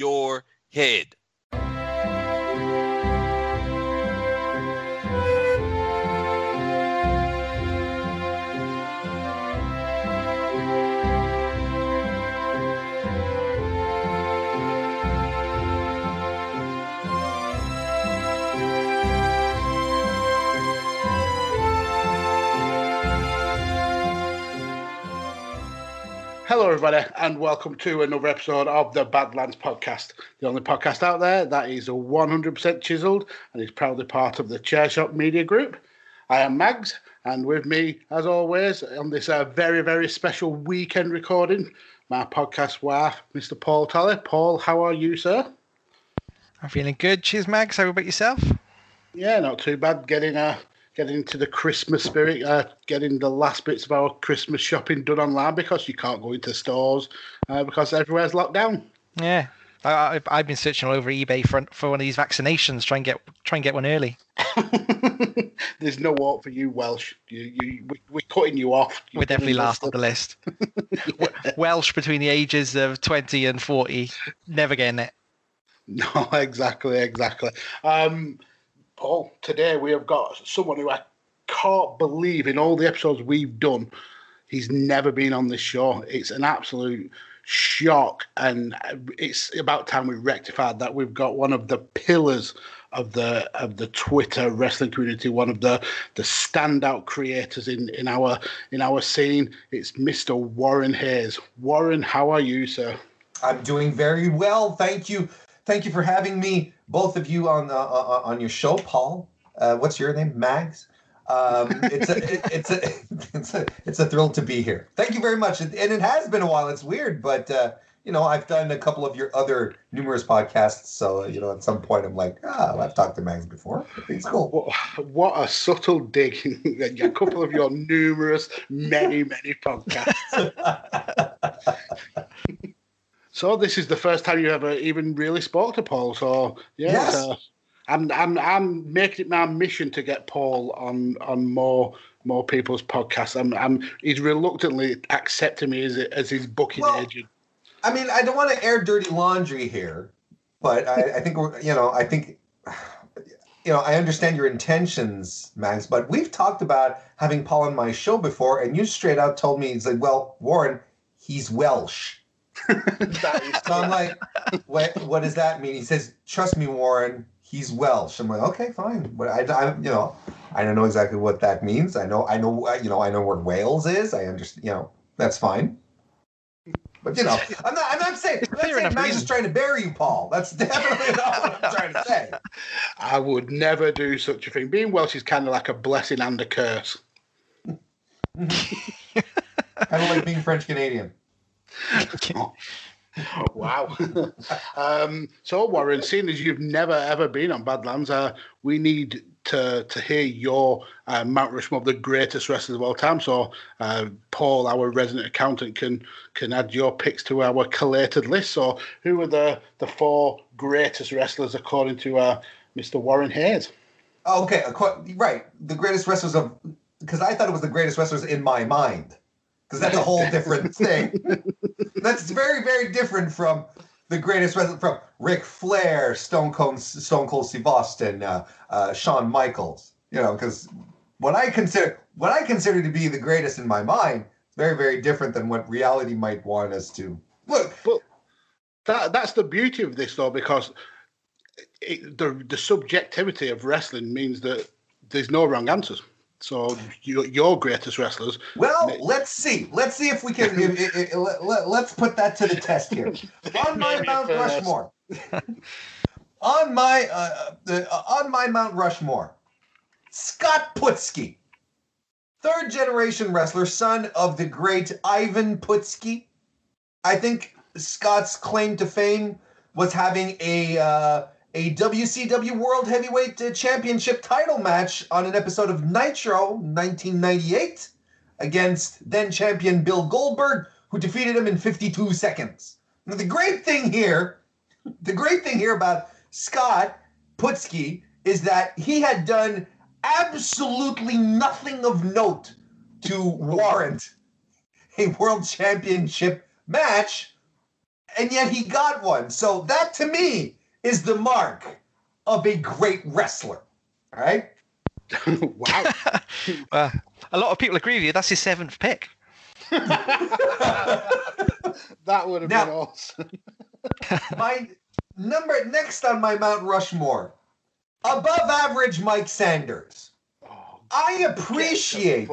your head. Hello, everybody, and welcome to another episode of the Badlands Podcast, the only podcast out there that is 100% chiseled and is proudly part of the Chairshot Media Group. I am Mags, and with me, as always, on this uh, very, very special weekend recording, my podcast wife, Mr. Paul Tolley. Paul, how are you, sir? I'm feeling good. Cheers, Mags. How about yourself? Yeah, not too bad. Getting uh, getting into the Christmas spirit, uh, getting the last bits of our Christmas shopping done online because you can't go into stores uh, because everywhere's locked down. Yeah, I, have been searching all over eBay for for one of these vaccinations. Try and get try and get one early. There's no hope for you, Welsh. You, you, we, we're cutting you off. You're we're definitely last on the list. yeah. Welsh between the ages of 20 and 40, never getting it. No, exactly, exactly. Um, Paul, today we have got someone who I can't believe in all the episodes we've done, he's never been on this show. It's an absolute shock, and it's about time we rectified that. We've got one of the pillars of the of the Twitter wrestling community, one of the the standout creators in in our in our scene. It's Mr. Warren Hayes. Warren, how are you, sir? I'm doing very well, thank you. Thank you for having me, both of you, on uh, uh on your show, Paul. Uh, what's your name, Mags? Um, it's a it, it's a it's a it's a thrill to be here. Thank you very much, and it has been a while. It's weird, but uh, you know I've done a couple of your other numerous podcasts, so you know at some point I'm like, ah, I've talked to Mags before. It's cool. What, what a subtle dig! a couple of your numerous, many, many podcasts. So this is the first time you ever even really spoke to Paul. So yeah, yes. uh, I'm I'm I'm making it my mission to get Paul on on more more people's podcasts. I'm I'm he's reluctantly accepting me as as his booking well, agent. I mean, I don't want to air dirty laundry here, but I, I think you know I think you know I understand your intentions, Max. But we've talked about having Paul on my show before, and you straight out told me he's like, well, Warren, he's Welsh so I'm like, what, what does that mean? He says, trust me, Warren, he's Welsh. I'm like, okay, fine. But I, I, you know, I don't know exactly what that means. I know, I know, uh, you know, I know where Wales is. I understand, you know, that's fine. But you know, I'm not. I'm not saying. I'm not saying enough Max reason. is trying to bury you, Paul. That's definitely not what I'm trying to say. I would never do such a thing. Being Welsh is kind of like a blessing and a curse. Kind of like being French Canadian. Oh, wow. um, so, Warren, seeing as you've never ever been on Badlands, uh, we need to to hear your uh, Mount Rushmore of the greatest wrestlers of all time. So, uh, Paul, our resident accountant, can can add your picks to our collated list. So, who are the the four greatest wrestlers according to uh, Mr. Warren Hayes? Oh, okay, right. The greatest wrestlers of because I thought it was the greatest wrestlers in my mind because that's a whole different thing. that's very very different from the greatest wrestler from Ric Flair, Stone Cold, Stone Cold Steve Austin, uh, uh, Shawn Michaels. You know, because what I consider what I consider to be the greatest in my mind is very very different than what reality might want us to look. But that that's the beauty of this, though, because it, the the subjectivity of wrestling means that there's no wrong answers. So your, your greatest wrestlers, Well, May- let's see. Let's see if we can. if, if, if- let, let, let's put that to the test here. On my Mount. Rushmore. on my uh, the, uh, on my Mount Rushmore, Scott Putski, third generation wrestler, son of the great Ivan Putski. I think Scott's claim to fame was having a uh, a WCW World Heavyweight uh, Championship title match on an episode of Nitro 1998 against then champion Bill Goldberg, who defeated him in 52 seconds. Now, the great thing here, the great thing here about Scott Putski is that he had done absolutely nothing of note to warrant a world championship match, and yet he got one. So that to me is the mark of a great wrestler. All right. wow, Uh, a lot of people agree with you. That's his seventh pick. that would have Now- been awesome. my number next on my Mount Rushmore, above average Mike Sanders. Oh, I appreciate.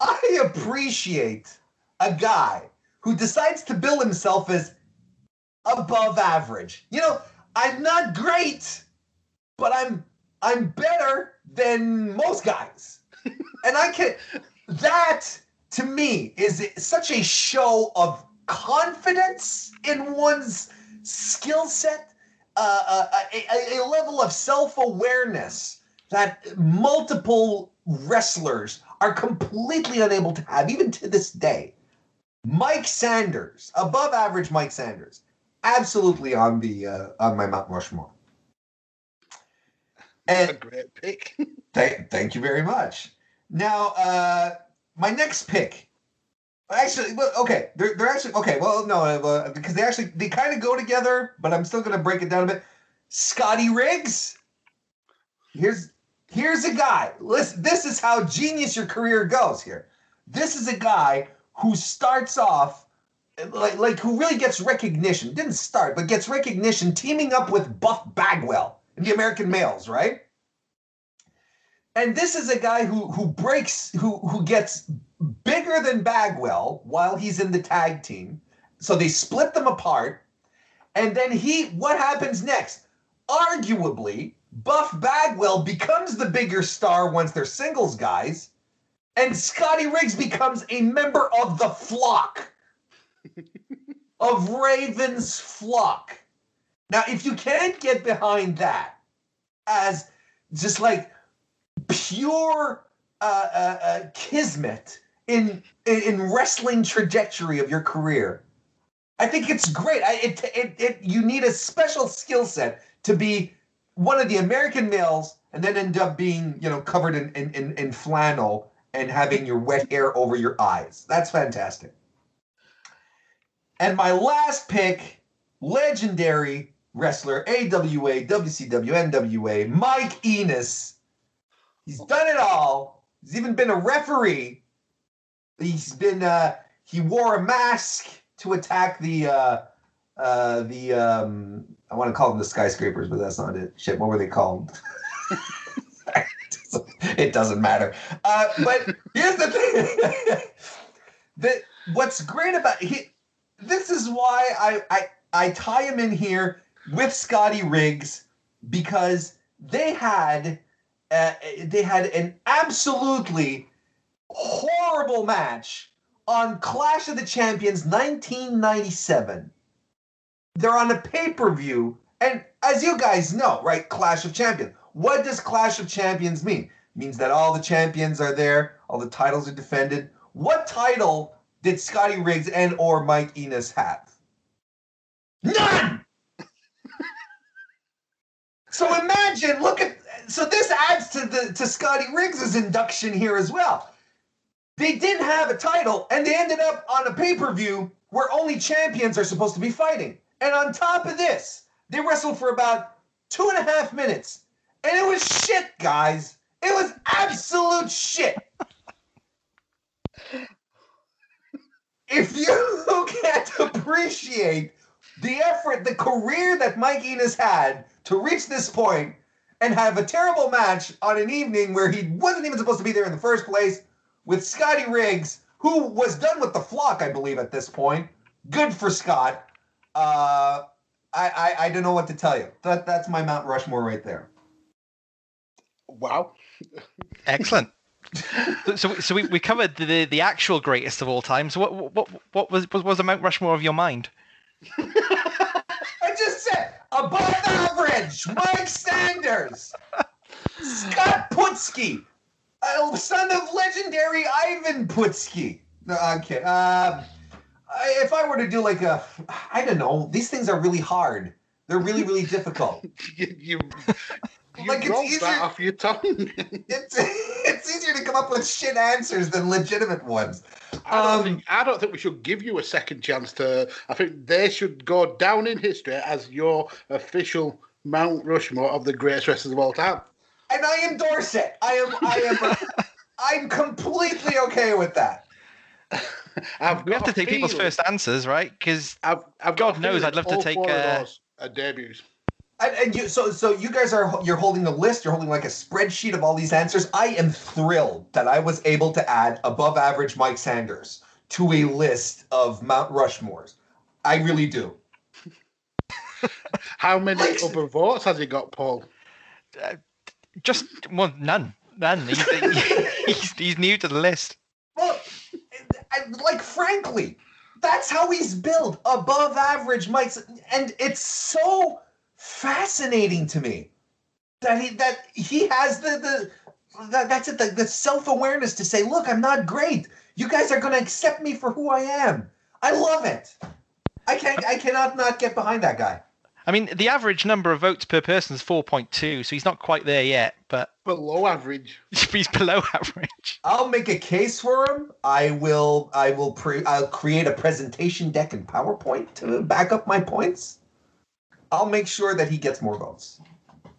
I appreciate a guy who decides to bill himself as above average. You know, I'm not great, but I'm I'm better than most guys. and I can that to me is such a show of confidence in one's skill set, uh, uh, a, a- a level of self awareness that multiple wrestlers are completely unable to have, even to this day. Mike Sanders, above average Mike Sanders, absolutely on the uh, on my Mount Rushmore. a And great pick. Thank, thank you very much. Now, uh, my next pick. Actually, well, okay, they're, they're actually okay. Well, no, uh, because they actually they kind of go together, but I'm still gonna break it down a bit. Scotty Riggs. Here's here's a guy. Listen, this is how genius your career goes. Here, this is a guy who starts off like like who really gets recognition. Didn't start, but gets recognition teaming up with Buff Bagwell in the American Males, right? And this is a guy who who breaks who who gets bigger than Bagwell while he's in the tag team. So they split them apart. And then he what happens next? Arguably, Buff Bagwell becomes the bigger star once they're singles guys, and Scotty Riggs becomes a member of the flock of Ravens flock. Now, if you can't get behind that as just like pure uh, uh, uh, kismet in, in in wrestling trajectory of your career, I think it's great. I, it, it, it you need a special skill set to be one of the American males and then end up being you know covered in, in, in flannel and having your wet hair over your eyes. That's fantastic. And my last pick, legendary wrestler, AWA, WCW, NWA, Mike Enos. He's done it all. He's even been a referee. He's been uh he wore a mask to attack the uh uh the um I want to call them the skyscrapers, but that's not it. Shit, what were they called? it doesn't matter. Uh, but here's the thing. the, what's great about he this is why I, I I tie him in here with Scotty Riggs because they had uh, they had an absolutely horrible match on Clash of the Champions 1997. They're on a pay per view, and as you guys know, right? Clash of Champions. What does Clash of Champions mean? It means that all the champions are there, all the titles are defended. What title did Scotty Riggs and or Mike Enos have? None. so imagine, look at so this adds to the to Scotty Riggs's induction here as well. They didn't have a title, and they ended up on a pay per view where only champions are supposed to be fighting. And on top of this, they wrestled for about two and a half minutes, and it was shit, guys. It was absolute shit. If you can't appreciate the effort, the career that Mike Enos had to reach this point and have a terrible match on an evening where he wasn't even supposed to be there in the first place with Scotty Riggs, who was done with the flock, I believe, at this point. Good for Scott. Uh, I, I, I don't know what to tell you. That that's my Mount Rushmore right there. Wow. Excellent. So- so, we- we, we covered the, the actual greatest of all time. So what what what was was, was the Mount Rushmore of your mind? I just said above average. Mike Sanders, Scott Putski, uh, son of legendary Ivan Putski. No, okay. Um, I, if I were to do like a, I don't know. These things are really hard. They're really really difficult. You, you, you Like, it's easier- that off your tongue. It's it's easier to come up with shit answers than legitimate ones. I don't, Um, think, I don't think we should give you a second chance to. I think they should go down in history as your official Mount Rushmore of the greatest wrestlers of all time. And I endorse it. I am I am I'm completely okay with that. I've We have to a take people's first answers, right? Because I've, I've God knows I'd love to take, four of uh, those are debuts. And, and you, so, so you guys are you're holding a list. You're holding like a spreadsheet of all these answers. I am thrilled that I was able to add above average Mike Sanders to a list of Mount Rushmores. I really do. How many Like- other votes has he got, Paul? Uh, just well, none, none. He's, he's, he's new to the list. Well, I, like frankly, that's how he's built, above average Mike, and it's so fascinating to me that he that he has the the that, that's it the, the self awareness to say, look, I'm not great. You guys are going to accept me for who I am. I love it. I can't. I cannot not get behind that guy. I mean, the average number of votes per person is 4.2, so he's not quite there yet, but Below average. he's below average. I'll make a case for him. I will. I will. Pre, I'll create a presentation deck in PowerPoint to back up my points. I'll make sure that he gets more votes.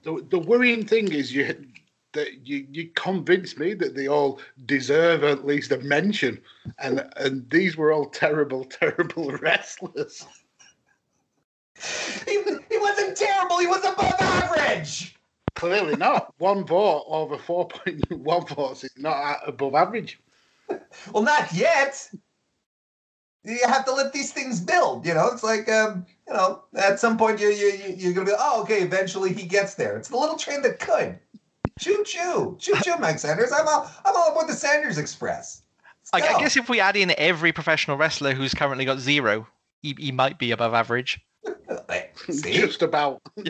The, the worrying thing is you that you you convinced me that they all deserve at least a mention, and and these were all terrible, terrible wrestlers. He, he wasn't terrible. He was above average. Clearly not. One vote over four point one votes is not above average. Well, not yet. You have to let these things build. You know, it's like um, you know, at some point you you you- you're gonna be oh okay. Eventually he gets there. It's the little train that could. Choo choo, choo choo, Mike Sanders. I'm all I'm all aboard the Sanders Express. I, I guess if we add in every professional wrestler who's currently got zero, he, he might be above average. Just about.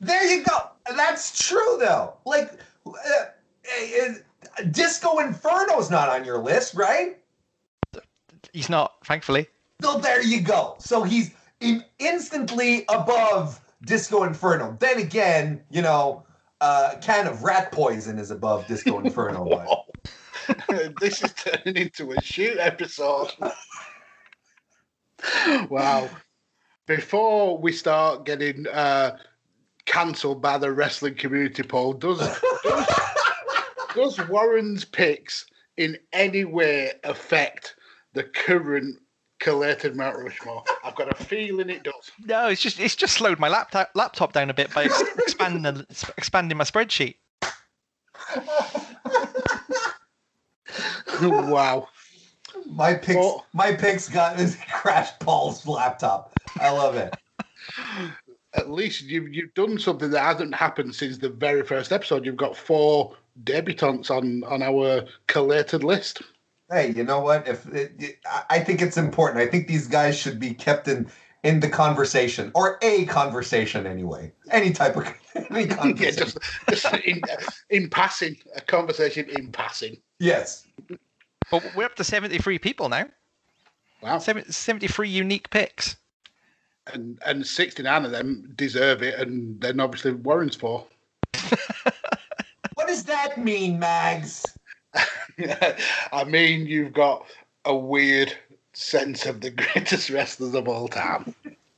There you go. That's true, though. Like, uh, uh, Disco Inferno's not on your list, right? He's not, thankfully. So there you go. So he's in instantly above Disco Inferno. Then again, you know, uh, can of rat poison is above Disco Inferno. but- Whoa. this is turning into a shoot episode. wow. Before we start getting uh, cancelled by the wrestling community, Paul, does, does, does Warren's picks in any way affect the current collated Mount Rushmore? I've got a feeling it does. No, it's just it's just slowed my laptop laptop down a bit by expanding expanding my spreadsheet. wow. My picks, Well- my picks got crashed Paul's laptop. I love it. At least you've you've done something that hasn't happened since the very first episode. You've got four debutantes on on our collated list. Hey, you know what? If eh, it, it- I- I think it's important. I think these guys should be kept in in the conversation or a conversation anyway. Any type of any yeah, conversation. just, just in, in passing, a conversation in passing. yes. But we're up to 73 people now. Wow. 73 unique picks. And and sixty nine of them deserve it, and then obviously Warren's for. What does that mean, Mags? I mean, you've got a weird sense of the greatest wrestlers of all time.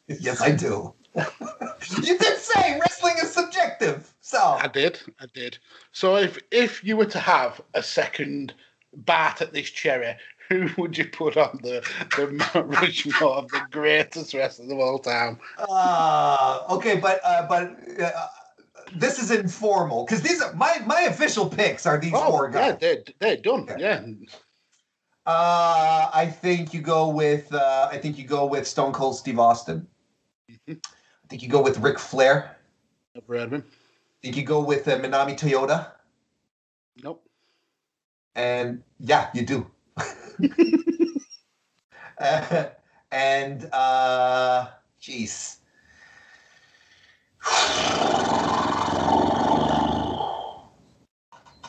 Yes, I do. you did say wrestling is subjective. So I did, I did. So if if you were to have a second bat at this cherry, who would you put on the the Mount Rushmore of the greatest wrestlers of all time? Uh, okay, but uh, but uh, this is informal because these are my my official picks are these Oh, four yeah, guys. they're they're done. Yeah. Yeah, Uh, I think you go with uh, I think you go with Stone Cold Steve Austin. Mm-hmm. I think you go with Ric Flair. never of him. I think you go with uh, Manami Toyota. Nope. And yeah, you do. Uh, and uh, jeez.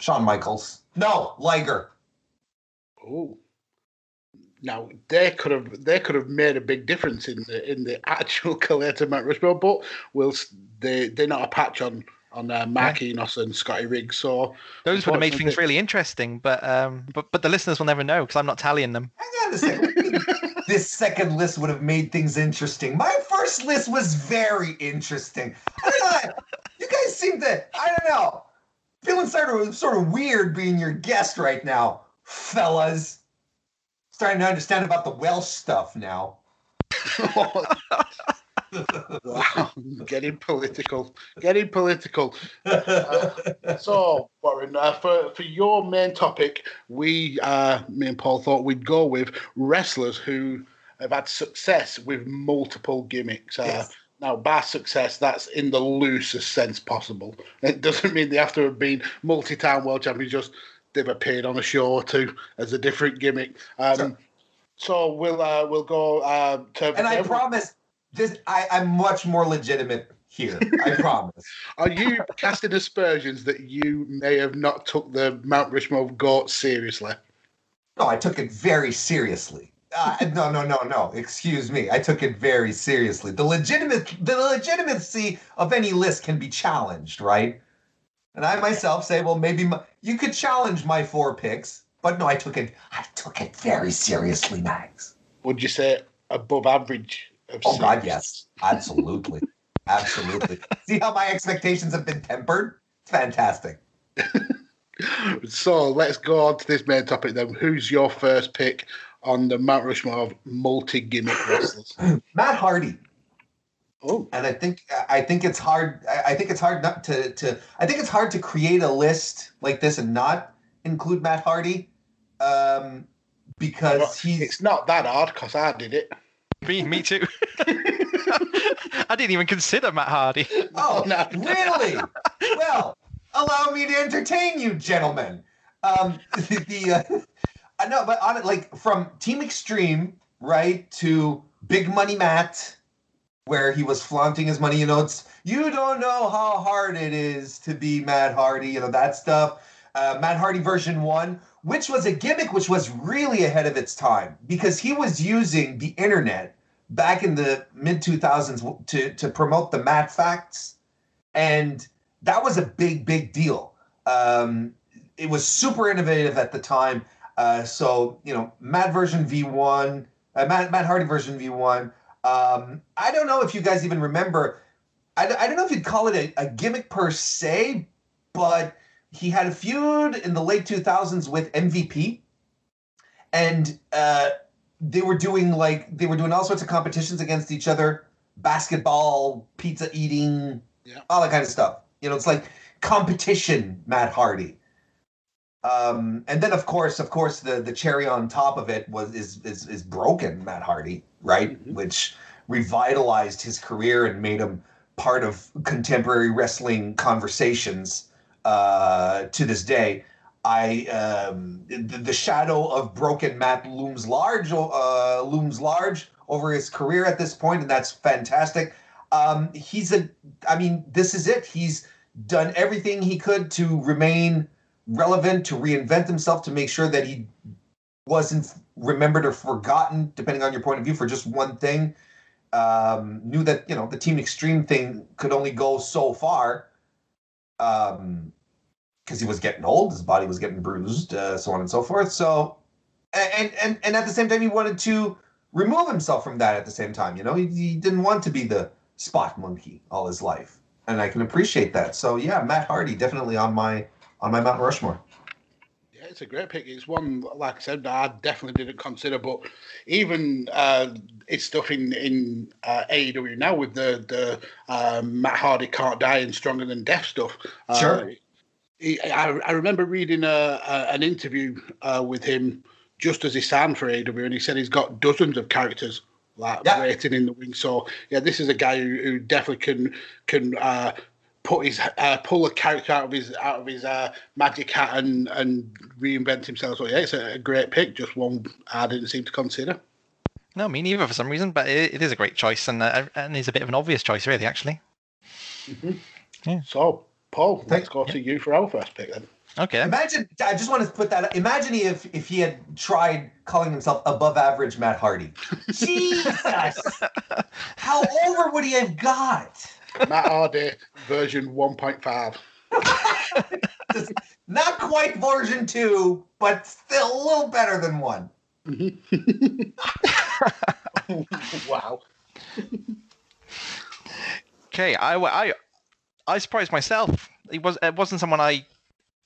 Shawn Michaels. No, Liger. Oh. Now they could have they could have made a big difference in the in the actual collator Mount Rushmore, but whilst they they're not a patch on on uh, Mark Enos and Scotty Riggs, so Those would have made things really interesting, but um, but but the listeners will never know because I'm not tallying them. Hang on a second. this second list would have made things interesting. My first list was very interesting. I don't. You guys seem to, I don't know, feeling sort of, sort of weird being your guest right now, fellas. Starting to understand about the Welsh stuff now. wow, getting political, getting political. So, Warren, uh, for for your main topic, we, uh, me and Paul thought we'd go with wrestlers who have had success with multiple gimmicks. Uh, Yes. Now, by success, that's in the loosest sense possible. It doesn't mean they have to have been multi-time world champions. Just they've appeared on a show or two as a different gimmick. Um, Sure. So we'll uh, we'll go uh, and I promise, this I, I'm much more legitimate here. I promise. Are you casting aspersions that you may have not took the Mount Rushmore goat seriously? No, I took it very seriously. Uh, no, no, no, no. Excuse me. I took it very seriously. The legitimate, the legitimacy of any list can be challenged, right? And I myself say, well, maybe my, you could challenge my four picks, but no, I took it. I took it very seriously, Max. Would you say above average? Of Oh God, yes, absolutely, absolutely. See how my expectations have been tempered? It's fantastic. So let's go on to this main topic then. Who's your first pick on the Mount Rushmore of multi gimmick wrestlers? Matt Hardy. Oh, and I think I think it's hard. I I think it's hard not to to. I think it's hard to create a list like this and not include Matt Hardy, um, because he's it's not that hard because I did it. Me, me too. I didn't even consider Matt Hardy. oh No. really well. Allow me to entertain you, gentlemen. Um, the, the uh, I know, but on it like from Team Extreme right to Big Money Matt, where he was flaunting his money. You know, it's you don't know how hard it is to be Matt Hardy. You know that stuff. Uh, Matt Hardy version one, which was a gimmick which was really ahead of its time because he was using the internet back in the mid 2000s to to promote the Matt facts, and that was a big big deal. Um, it was super innovative at the time. Uh, so you know, Matt version V1, uh, Matt Matt Hardy version V1. Um, I don't know if you guys even remember. I, I don't know if you'd call it a, a gimmick per se, but he had a feud in the late 2000s with MVP, and uh, they were doing like they were doing all sorts of competitions against each other, basketball, pizza eating, Yeah. all that kind of stuff. You know, it's like competition. Matt Hardy. Um, and then of course, of course, the the cherry on top of it was is is, is broken Matt Hardy, right? Mm-hmm. Which revitalized his career and made him part of contemporary wrestling conversations uh, to this day. I um, the, the, shadow of broken Matt looms large uh, looms large over his career at this point, and that's fantastic. Um, he's a, I mean, this is it. He's done everything he could to remain relevant, to reinvent himself, to make sure that he wasn't remembered or forgotten, depending on your point of view, for just one thing. Um, knew that you know the Team Extreme thing could only go so far. Um, because he was getting old, his body was getting bruised, uh, so on and so forth. So, and and and at the same time, he wanted to remove himself from that. At the same time, you know, he, he didn't want to be the spot monkey all his life, and I can appreciate that. So yeah, Matt Hardy definitely on my on my Mount Rushmore. Yeah, it's a great pick. It's one, like I said, I definitely didn't consider, but even uh, it's stuff in in uh, AEW now with the the uh, Matt Hardy can't die and stronger than death stuff. Uh, sure. I, I remember reading a, a, an interview uh, with him just as he signed for AEW, and he said he's got dozens of characters like yeah. waiting in the wing. So yeah, this is a guy who, who definitely can can uh, put his uh, pull a character out of his out of his uh, magic hat and and reinvent himself. So yeah, it's a, a, great pick. Just one I didn't seem to consider. No, me neither for some reason, but it, it is a great choice and uh, and is a bit of an obvious choice, really. Actually. Mm-hmm. Yeah. So Paul, let's go to you for our first pick then. Okay. Imagine. I just want to put that. Imagine if if he had tried calling himself above average Matt Hardy. Jesus, how over would he have got? Matt Hardy version 1.5. Not quite version two, but still a little better than one. wow. Okay, I, I, I surprised myself. It was it wasn't someone I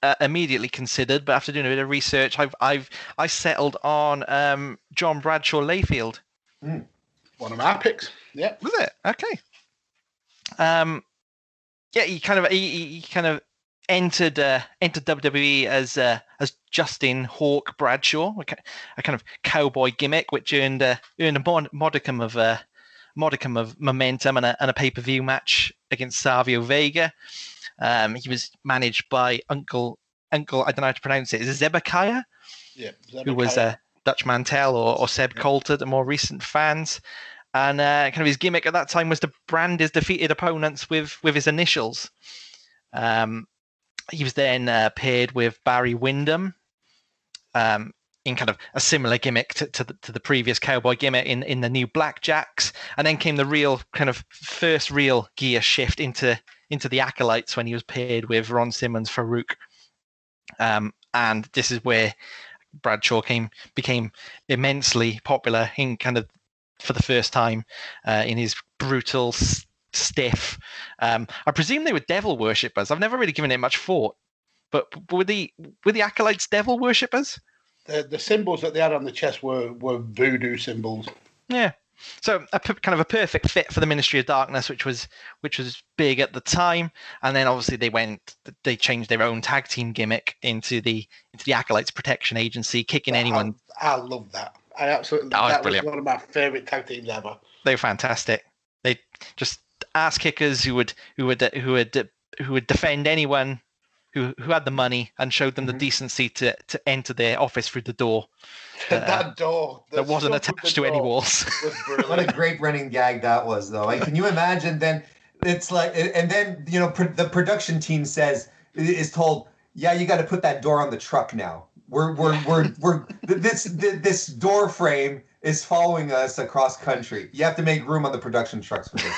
uh, immediately considered, but after doing a bit of research, I've I've I settled on um, John Bradshaw Layfield. Mm. One of my picks. Yeah. Was it okay? Um, yeah, he kind of he, he kind of entered uh, entered WWE as uh, as Justin Hawk Bradshaw, a, kind of cowboy gimmick, which earned uh, earned a modicum of uh, modicum of momentum and a, and a pay per view match against Savio Vega. Um, he was managed by Uncle Uncle I don't know how to pronounce it. Is it Zebekiah? Yeah, Zebekiah. who was uh, Dutch Mantell or, or Zeb yeah. Colter, the more recent fans. And uh, kind of his gimmick at that time was to brand his defeated opponents with with his initials. Um, he was then uh, paired with Barry Windham um, in kind of a similar gimmick to, to, the, to the previous cowboy gimmick in, in the new Blackjacks. And then came the real kind of first real gear shift into into the acolytes when he was paired with Ron Simmons Faarooq. Um, and this is where Bradshaw came became immensely popular in kind of for the first time uh, in his brutal, stiff. Um, I presume they were devil worshippers. I've never really given it much thought, but were the were the acolytes devil worshippers? The the symbols that they had on the chest were were voodoo symbols. Yeah. So a kind of a perfect fit for the Ministry of Darkness, which was which was big at the time, and then obviously they went they changed their own tag team gimmick into the into the Acolytes Protection Agency, kicking anyone. I, I love that. I absolutely that, that was, was one of my favorite tag teams ever. They were fantastic. They just ass kickers who would who would who would who would defend anyone who who had the money and showed them mm-hmm. the decency to to enter their office through the door. that uh, door that wasn't attached to any walls. what a great running gag that was, though. Like, can you imagine? Then it's like, and then you know, the production team says is told, "Yeah, you got to put that door on the truck now." We're we're we're we're this this door frame is following us across country. You have to make room on the production trucks for this.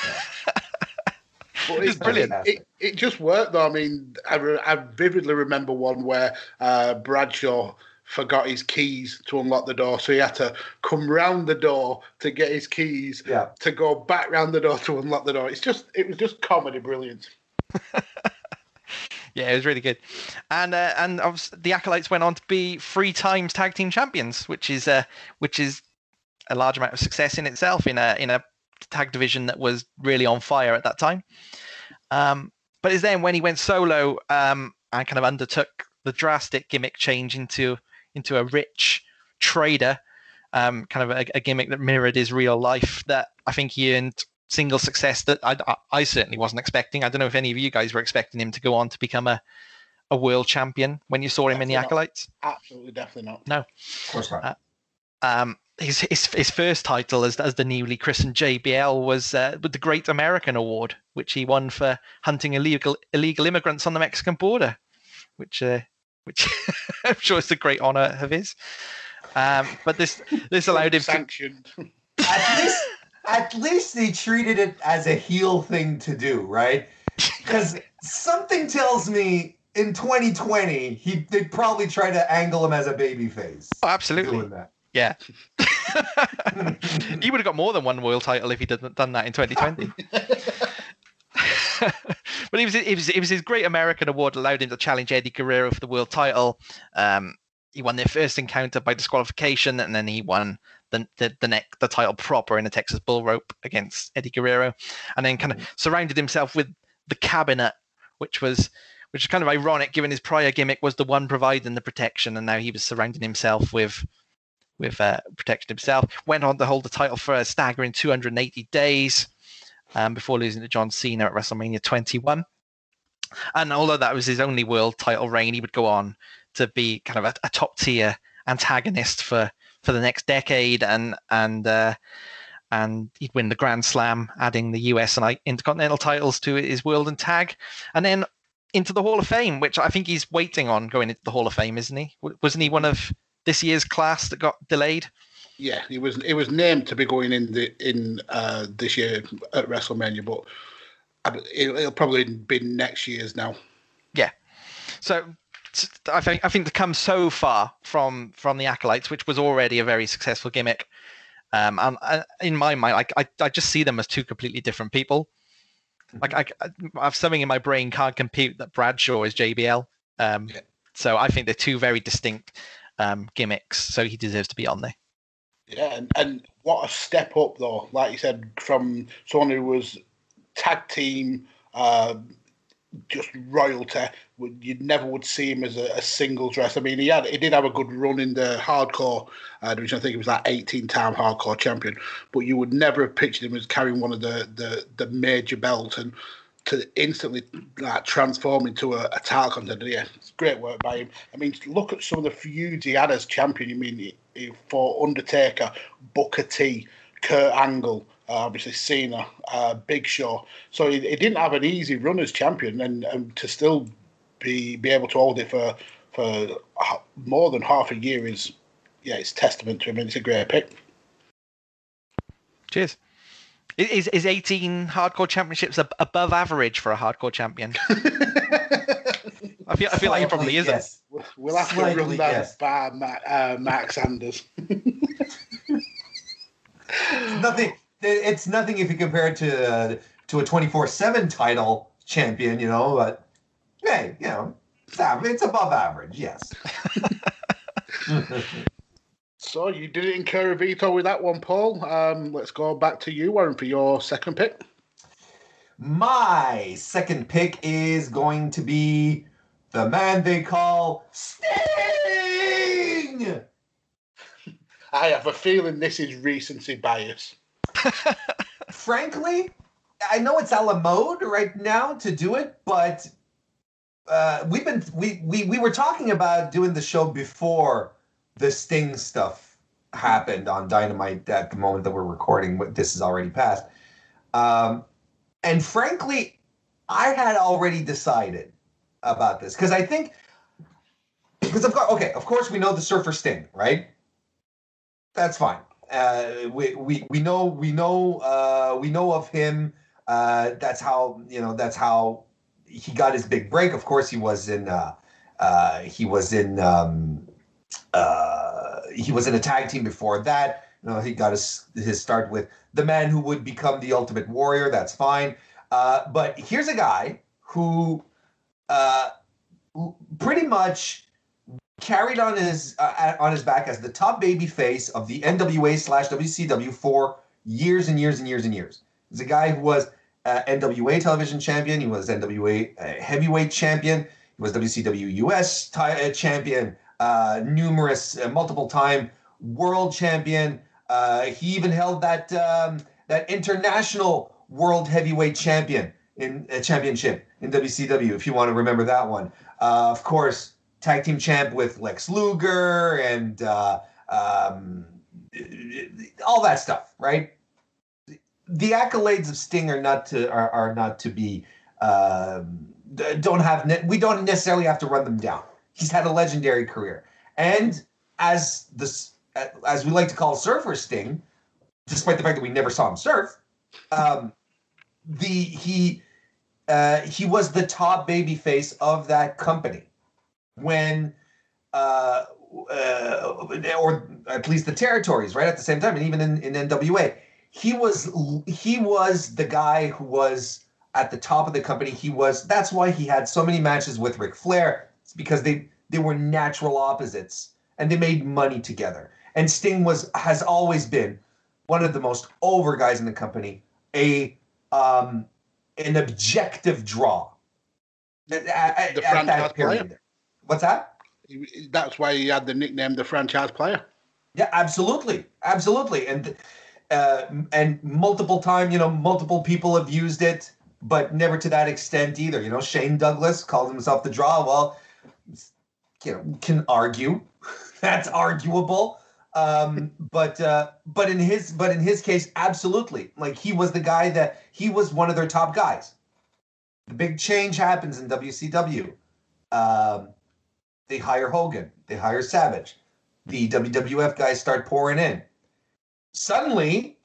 Well, it's brilliant. It, it just worked though. I mean, I, re- I vividly remember one where uh, Bradshaw forgot his keys to unlock the door, so he had to come round the door to get his keys. Yeah. To go back round the door to unlock the door. It's just, it was just comedy brilliant. Yeah, it was really good, and uh, and the acolytes went on to be three times tag team champions, which is uh, which is a large amount of success in itself in a in a tag division that was really on fire at that time. Um, but it's then when he went solo um, and kind of undertook the drastic gimmick change into into a rich trader, um, kind of a, a gimmick that mirrored his real life. That I think he earned single success that I, I, I certainly wasn't expecting. I don't know if any of you guys were expecting him to go on to become a a world champion when you saw him in the Definitely not. acolytes. Absolutely, definitely not. No. Of course not. Uh, Um, his, his his first title as as the newly christened JBL was uh, with the Great American Award, which he won for hunting illegal illegal immigrants on the Mexican border, which uh, which I'm sure is a great honor of his. Um, but this this allowed him to sanctioned. at least at least they treated it as a heel thing to do, right? Because something tells me in 2020 he they'd probably try to angle him as a baby face. oh, absolutely Doing that. yeah. he would have got more than one world title if he didn't done that in 2020. but it was, it was it was his Great American Award allowed him to challenge Eddie Guerrero for the world title. Um, he won their first encounter by disqualification, and then he won the the the, neck, the title proper in a Texas Bull Rope against Eddie Guerrero, and then kind of surrounded himself with the cabinet, which was which is kind of ironic given his prior gimmick was the one providing the protection, and now he was surrounding himself with with uh, protection himself. Went on to hold the title for a staggering 280 days um, before losing to John Cena at WrestleMania 21. And although that was his only world title reign, he would go on to be kind of a, a top tier antagonist for for the next decade, and and uh, and he'd win the Grand Slam, adding the US and Intercontinental titles to his World and Tag, and then into the Hall of Fame, which I think he's waiting on going into the Hall of Fame, isn't he? Wasn't he one of this year's class that got delayed? Yeah, it was it was named to be going in the in uh, this year at WrestleMania, but it'll, it'll probably be next year's now. Yeah. So I think I think to come so far from from the acolytes, which was already a very successful gimmick, um, and in my mind, like I, I just see them as two completely different people. Like I, I I have something in my brain can't compute that Bradshaw is JBL. Um, Yeah. so I think they're two very distinct um, gimmicks. So he deserves to be on there. Yeah, and, and what a step up though! Like you said, from someone who was tag team, uh, just royalty. You never would see him as a, a singles wrestler. I mean, he had he did have a good run in the hardcore uh, division. I think he was like eighteen time hardcore champion, but you would never have pictured him as carrying one of the the, the major belts and to instantly like transform into a, a title contender. Yeah, it's great work by him. I mean, look at some of the feuds he had as champion. You mean he, he Undertaker, Booker T, Kurt Angle, uh, obviously Cena, uh, Big Show. So he, he didn't have an easy run as champion, and, and to still be be able to hold it for for more than half a year is yeah, it's testament to him, and it's a great pick. Cheers. I- Is is 18 hardcore championships ab- above average for a hardcore champion? I feel I feel like it probably isn't. yes. We'll have to run Slightly, that yes. by Ma- uh, Mark Sanders. nothing. It's nothing if you compare it to uh, to a twenty four seven title champion, you know. But hey, you know, it's, av- it's above average. Yes. So you didn't incur a veto with that one, Paul. Um, let's go back to you, Warren, for your second pick. My second pick is going to be the man they call Sting. I have a feeling this is recency bias. Frankly, I know it's a la mode right now to do it, but uh, we've been we, we we were talking about doing the show before the Sting stuff happened on Dynamite at the moment that we're recording. This is already passed, um, and frankly, I had already decided about this because I think because of course, okay, of course we know the Surfer Sting, right? That's fine. Uh, we, we we know we know uh, we know of him. Uh, that's how you know that's how he got his big break. Of course, he was in uh, uh, he was in um, he was in a tag team before that. You know, he got his his start with the man who would become the Ultimate Warrior. That's fine. But here's a guy who pretty much carried on his uh, on his back as the top baby face of the NWA slash WCW for years and years and years and years. He's a guy who was uh, NWA television champion. He was NWA uh, heavyweight champion. He was WCW US ti- uh, champion, uh, numerous, uh, multiple time world champion. He even held that um, that international world heavyweight champion in championship in WCW. If you want to remember that one, of course, tag team champ with Lex Luger and uh, um, all that stuff, right? The accolades of Sting are not to are, are not to be um, don't have ne- we don't necessarily have to run them down. He's had a legendary career, and as this as we like to call Surfer Sting, despite the fact that we never saw him surf, um, the he uh, he was the top baby face of that company when uh, uh, or at least the territories right at the same time and even in, in nwa he was he was the guy who was at the top of the company. He was that's why he had so many matches with Ric Flair. It's because they they were natural opposites and they made money together. And Sting was has always been one of the most over guys in the company a um an objective draw. At, at, The at that period. What's that That's why he had the nickname the franchise player. Yeah, absolutely, absolutely, and uh, and multiple time, you know, multiple people have used it, but never to that extent either. You know, Shane Douglas called himself the draw. Well, you know, can argue that's arguable, um, but uh, but in his but in his case, absolutely, like he was the guy that he was one of their top guys. The big change happens in WCW. Um, they hire Hogan. They hire Savage the WWF guys start pouring in. Suddenly,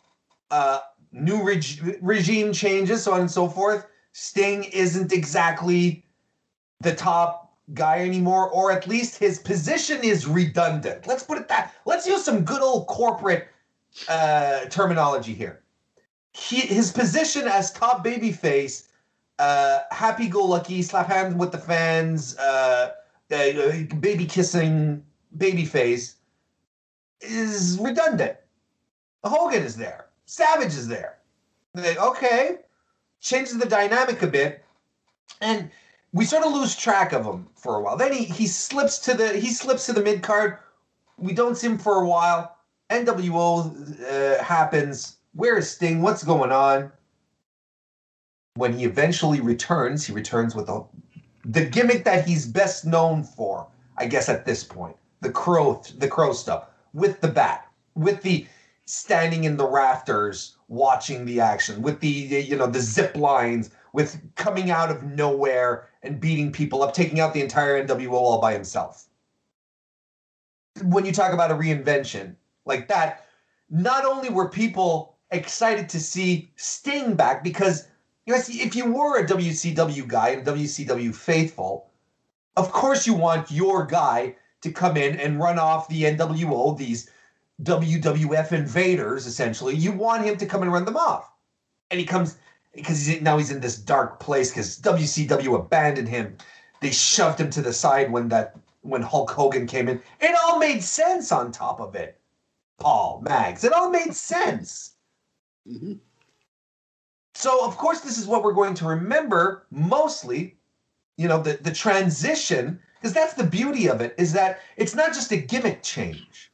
uh, new reg- regime changes, so on and so forth. Sting isn't exactly the top guy anymore, or at least his position is redundant. Let's put it that. Let's use some good old corporate uh, terminology here. He, his position as top babyface, uh, happy-go-lucky, slap hands with the fans, uh, uh, baby kissing baby face is redundant. Hogan is there. Savage is there. Like, okay, changes the dynamic a bit, and we sort of lose track of him for a while. Then he he slips to the he slips to the mid card. We don't see him for a while. NWO uh, happens. Where is Sting? What's going on? When he eventually returns, he returns with a, the gimmick that he's best known for, I guess, at this point the crow the crow stuff with the bat with the standing in the rafters watching the action with the you know the zip lines with coming out of nowhere and beating people up taking out the entire nwo all by himself. When you talk about a reinvention like that not only were people excited to see sting back because you know if you were a wcw guy and wcw faithful of course you want your guy to come in and run off the NWO, these WWF invaders, essentially. You want him to come and run them off. And he comes because he's now he's in this dark place because WCW abandoned him. They shoved him to the side when that when Hulk Hogan came in. It all made sense on top of it. Paul, Mags, it all made sense. Mhm. So of course this is what we're going to remember mostly, you know, the the transition because that's the beauty of it is that it's not just a gimmick change.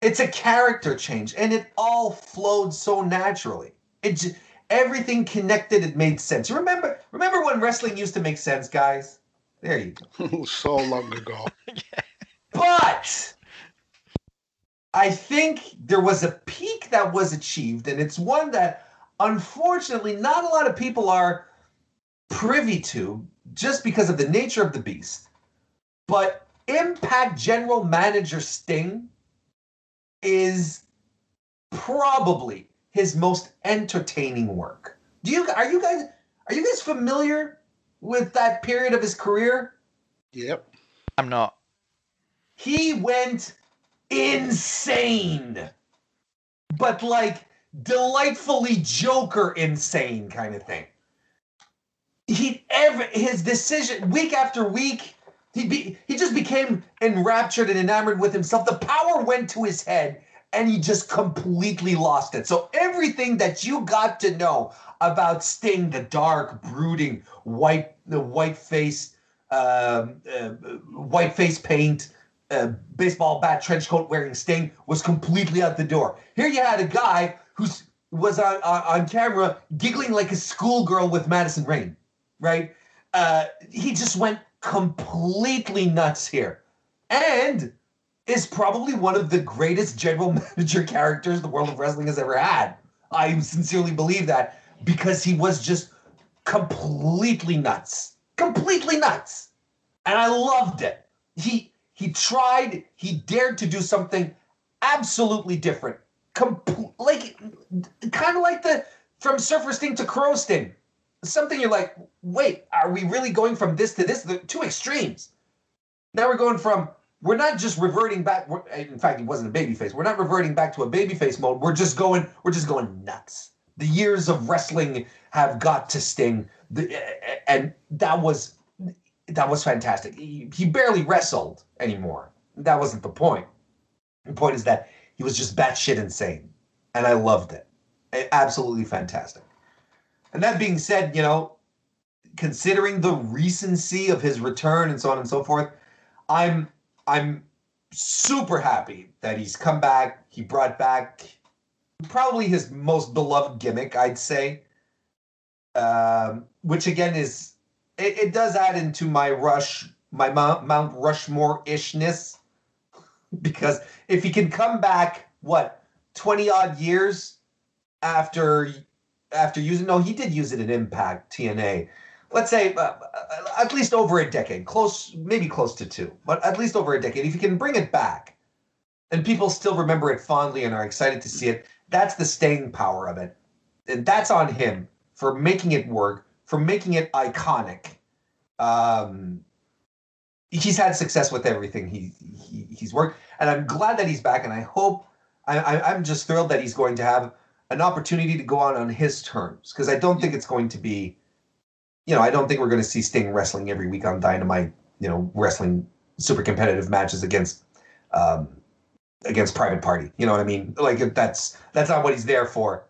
It's a character change and it all flowed so naturally. It j- everything connected it made sense. You remember remember when wrestling used to make sense guys? There you go. So long ago. but i think there was a peak that was achieved and it's one that unfortunately not a lot of people are privy to just because of the nature of the beast but Impact General Manager Sting is probably his most entertaining work. Do you are you guys are you guys familiar with that period of his career? Yep. I'm not. He went insane. But like delightfully Joker insane kind of thing. He ever his decision week after week he be, he just became enraptured and enamored with himself. The power went to his head and he just completely lost it. So everything that you got to know about Sting, the dark, brooding, white, the white faced um, uh, white face paint, uh, baseball bat, trench coat wearing Sting was completely out the door. Here you had a guy who was on, on, on camera giggling like a schoolgirl with Madison Rayne, right? Uh, he just went completely nuts here. And is probably one of the greatest general manager characters the world of wrestling has ever had. I sincerely believe that because he was just completely nuts. Completely nuts. And I loved it. He he tried, he dared to do something absolutely different. Com- like kind of like the from Surfer Sting to Crow Sting. Something you're like, wait, are we really going from this to this? The two extremes. Now we're going from we're not just reverting back. In fact, he wasn't a baby face. We're not reverting back to a baby face mode. We're just going. We're just going nuts. The years of wrestling have got to Sting, the, and that was that was fantastic. He, he barely wrestled anymore. That wasn't the point. The point is that he was just batshit insane, and I loved it. Absolutely fantastic. And that being said, you know, considering the recency of his return and so on and so forth, I'm I'm super happy that he's come back. He brought back probably his most beloved gimmick, I'd say. Um, which again is it, it, does add into my rush, my Mount, Mount Rushmore ishness, because if he can come back, what twenty odd years after after using no, he did use it in Impact TNA, let's say uh, at least over a decade, close, maybe close to two, but at least over a decade. If he can bring it back and people still remember it fondly and are excited to see it, that's the staying power of it. And that's on him for making it work, for making it iconic. Um, he's had success with everything he, he he's worked, and I'm glad that he's back. And I hope I, I, I'm just thrilled that he's going to have an opportunity to go on on his terms because I don't think it's going to be you know, I don't think we're going to see Sting wrestling every week on Dynamite. You know, wrestling super competitive matches against um, against Private Party. You know what I mean? Like that's that's not what he's there for.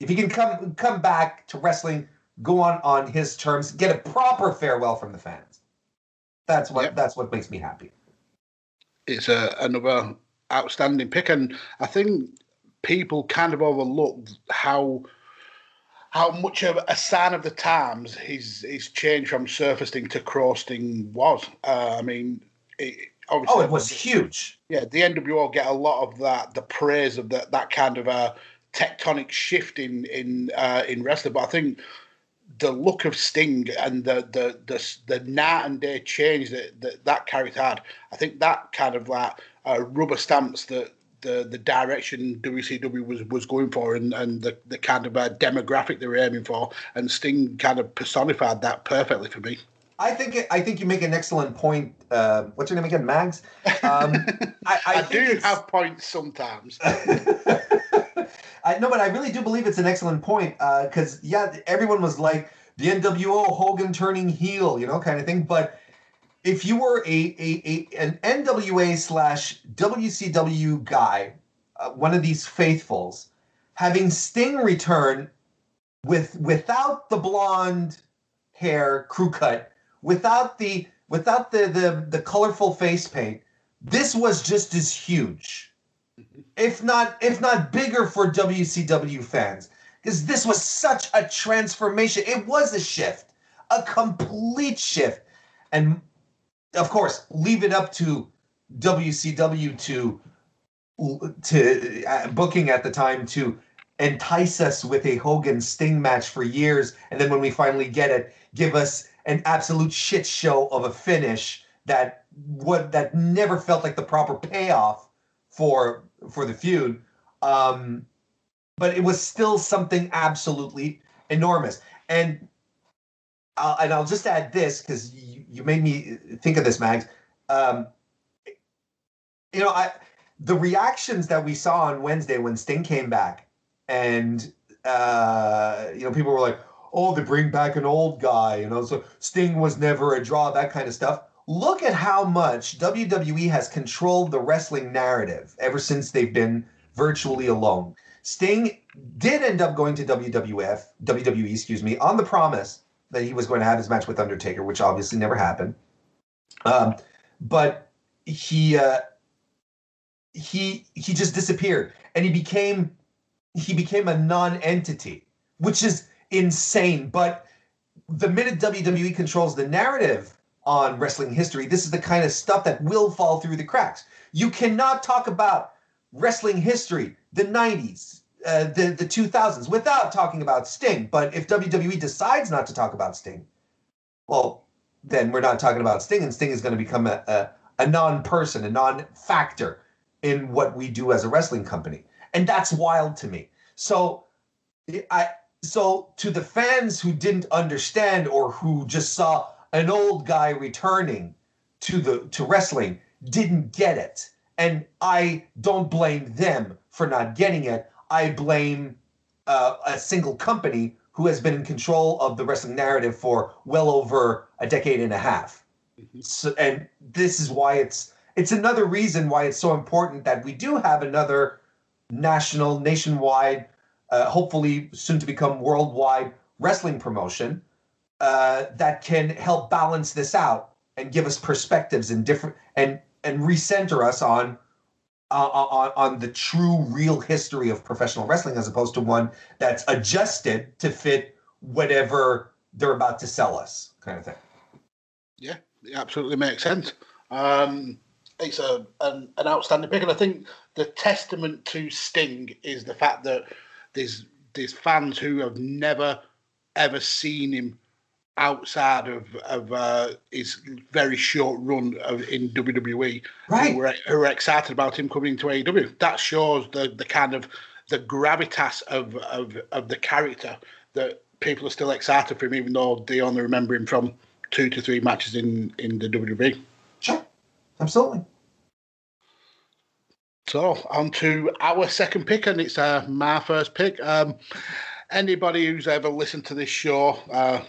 If he can come come back to wrestling, go on on his terms, get a proper farewell from the fans. That's what yep. that's what makes me happy. It's a, another outstanding pick, and I think people kind of overlook how how much of a sign of the times his his change from Surfer Sting to Crow Sting was. Uh, I mean, it, oh, it was huge. Yeah, the NWO get a lot of that, the praise of that that kind of a tectonic shift in in uh, in wrestling. But I think the look of Sting and the the the, the night and day change that, that that character had, I think that kind of like uh, rubber stamps that the the direction WCW was was going for and, and the, the kind of uh, demographic they were aiming for, and Sting kind of personified that perfectly for me. I think it, I think you make an excellent point. Uh, what's your name again, Mags? Um, I, I, I do have points sometimes. I know, but I really do believe it's an excellent point because uh, yeah, everyone was like the NWO Hogan turning heel, you know, kind of thing, but if you were a, a, a an NWA slash WCW guy, uh, one of these faithfuls, having Sting return with without the blonde hair crew cut, without the without the the the colorful face paint, this was just as huge, if not if not bigger for WCW fans, because this was such a transformation. It was a shift, a complete shift, and of course, leave it up to WCW to to uh, booking at the time to entice us with a Hogan Sting match for years, and then when we finally get it, give us an absolute shit show of a finish that what that never felt like the proper payoff for for the feud. Um, but it was still something absolutely enormous. And I'll, and I'll just add this because you, you made me think of this, Mags. Um, you know, I the reactions that we saw on Wednesday when Sting came back, and uh, you know, people were like, "Oh, they bring back an old guy," you know, so Sting was never a draw, that kind of stuff. Look at how much WWE has controlled the wrestling narrative ever since they've been virtually alone. Sting did end up going to WWF, WWE, excuse me, on the promise that he was going to have his match with Undertaker, which obviously never happened. Um, but he uh, he he just disappeared, and he became he became a non-entity, which is insane. But the minute WWE controls the narrative on wrestling history, this is the kind of stuff that will fall through the cracks. You cannot talk about wrestling history, the 90s, uh, the, the 2000s, without talking about Sting. But if WWE decides not to talk about Sting, well, then we're not talking about Sting, and Sting is going to become a, a, a non person, a non factor in what we do as a wrestling company. And that's wild to me. So, I so to the fans who didn't understand or who just saw an old guy returning to the to wrestling didn't get it. And i don't blame them for not getting it. I blame uh, a single company who has been in control of the wrestling narrative for well over a decade and a half. So, and this is why it's it's another reason why it's so important that we do have another national nationwide uh, hopefully soon to become worldwide wrestling promotion uh, that can help balance this out and give us perspectives and different and and recenter us on uh, on on the true real history of professional wrestling as opposed to one that's adjusted to fit whatever they're about to sell us kind of thing. Yeah it absolutely makes sense. Um it's a an, an outstanding pick and i think the testament to sting is the fact that there's there's fans who have never ever seen him outside of of uh, his very short run of in WWE, right? Who are, who are excited about him coming to AEW. That shows the the kind of the gravitas of of of the character that people are still excited for him, even though they only remember him from two to three matches in in the WWE. Sure, absolutely. So on to our second pick, and it's uh, my first pick. Um, anybody who's ever listened to this show uh,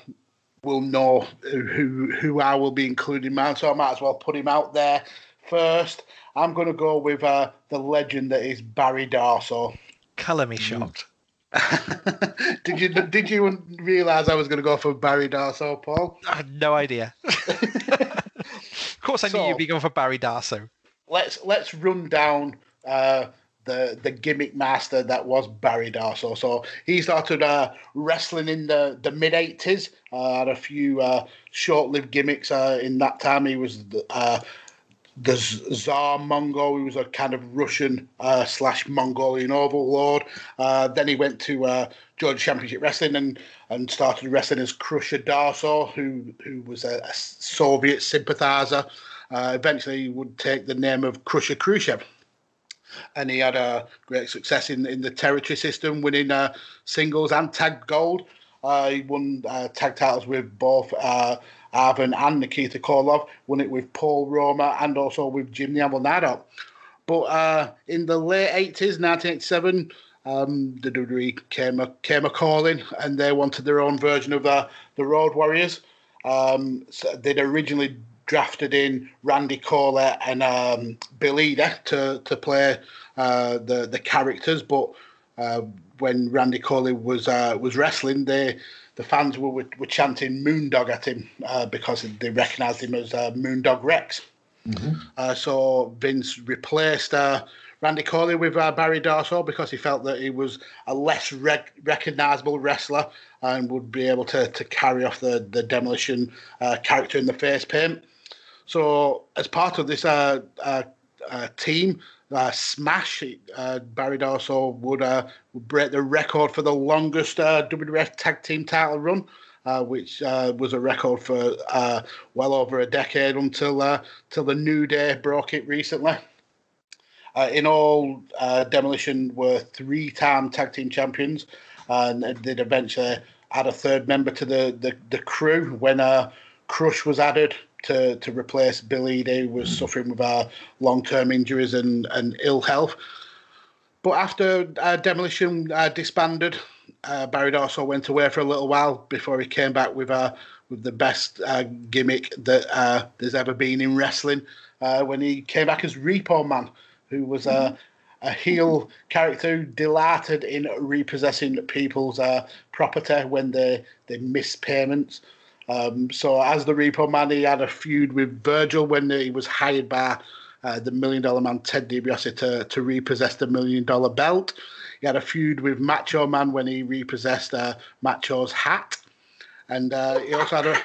will know who who I will be including man, so I might as well put him out there first. I'm going to go with uh, the legend that is Barry Darsow. Colour me shocked. did you did you realise I was going to go for Barry Darsow, Paul? I had no idea. of course, I knew So- you'd be going for Barry Darsow. let's let's run down uh, the the gimmick master that was Barry Darsow. So he started uh, wrestling in the, the mid eighties. Uh, had a few uh, short lived gimmicks uh, in that time. He was the, uh, the Tsar Mongol. He was a kind of Russian uh, slash Mongolian overlord. Then he went to Georgia Championship Wrestling and, and started wrestling as Crusher Darsow, who who was a, a Soviet sympathizer. Eventually, he would take the name of Crusher Khrushchev. And he had a great success in, in the territory system, winning uh, singles and tag gold. Uh, he won uh, tag titles with both uh, Ivan and Nikita Koloff. Won it with Paul Roma and also with Jim the Anvil Nardo. But uh, in the late 80s, 1987, um, the WWE came a, came a calling and they wanted their own version of uh, the Road Warriors. Um, so they'd originally drafted in Randy Corlett and um, Bill Eadie to, to play uh, the, the characters, but uh, when Randy Corlett was uh, was wrestling, they the fans were, were, were chanting Moondog at him uh, because they recognised him as uh, Moondog Rex. Uh, so Vince replaced uh, Randy Colley with uh, Barry Darsow because he felt that he was a less rec- recognisable wrestler and would be able to, to carry off the, the demolition uh, character in the face paint. So, as part of this uh, uh, uh, team, uh, Smash, uh, Barry Darsow would, uh, would break the record for the longest uh, WWF Tag Team title run, uh, which was a record for well over a decade until uh, till the New Day broke it recently. In all, Demolition were three-time tag team champions, and they'd eventually add a third member to the the, the crew when Crush was added to to replace Billy. They was suffering with uh, long-term injuries and, and ill health. But after uh, Demolition uh, disbanded, uh, Barry Darsow went away for a little while before he came back with uh, with the best uh, gimmick that uh, there's ever been in wrestling. Uh, when he came back as Repo Man, who was uh, a heel character who delighted in repossessing people's uh, property when they they missed payments. Um, so as the Repo Man, he had a feud with Virgil when he was hired by uh, the Million Dollar Man Ted DiBiase to to repossess the Million Dollar Belt. He had a feud with Macho Man when he repossessed uh, Macho's hat, and uh, he also had a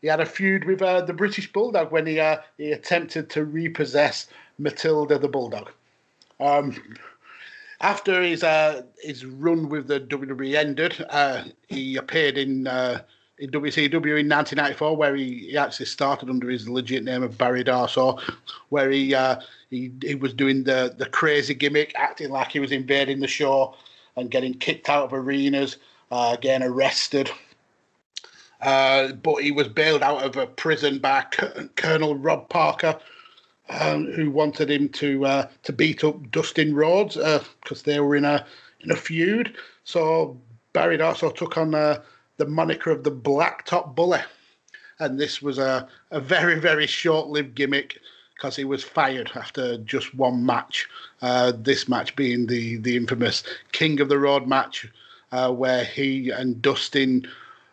he had a feud with uh, the British Bulldog when he uh, he attempted to repossess Matilda the Bulldog. Um, after his uh, his run with the WWE ended, uh, he appeared in in WCW in 1994, where he, he actually started under his legit name of Barry Darsow, where he uh, he he was doing the the crazy gimmick, acting like he was invading the show and getting kicked out of arenas, uh, getting arrested. Uh, but he was bailed out of a prison by Colonel Rob Parker, um, who wanted him to uh, to beat up Dustin Rhodes because uh, they were in a in a feud. So Barry Darsow took on uh, the moniker of the Blacktop Bully, and this was a a very very short lived gimmick because he was fired after just one match. Uh, this match being the the infamous King of the Road match, uh, where he and Dustin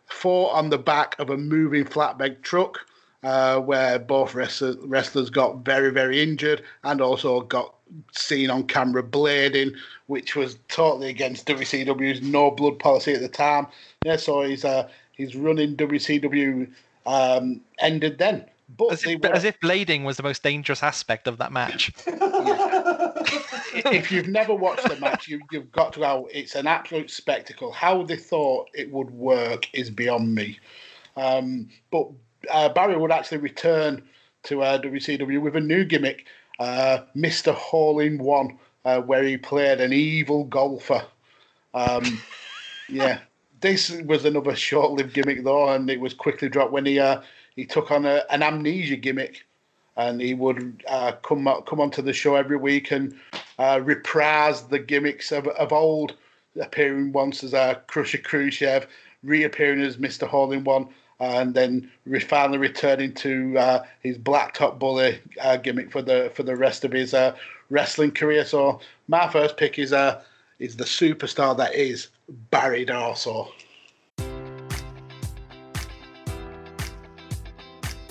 fought on the back of a moving flatbed truck uh, where both wrestlers, wrestlers got very, very injured and also got seen on camera blading, which was totally against WCW's no blood policy at the time. Yeah, so he's uh, he's running WCW um, ended then. But as if, were, as if blading was the most dangerous aspect of that match. if you've never watched the match, you, have got to go. It's an absolute spectacle. How they thought it would work is beyond me. Um, but uh, Barry would actually return to uh, WCW with a new gimmick, uh, Mr. Hole in One, uh, where he played an evil golfer. Um, yeah, this was another short-lived gimmick though, and it was quickly dropped when he uh, he took on a, an amnesia gimmick, and he would uh, come come onto the show every week and reprise the gimmicks of, of old, appearing once as a Crusher Khrushchev, reappearing as Mr. Hole in One and then finally returning to uh, his blacktop bully uh, gimmick for the for the rest of his uh, wrestling career. So my first pick is uh, is the superstar that is Barry Darsow.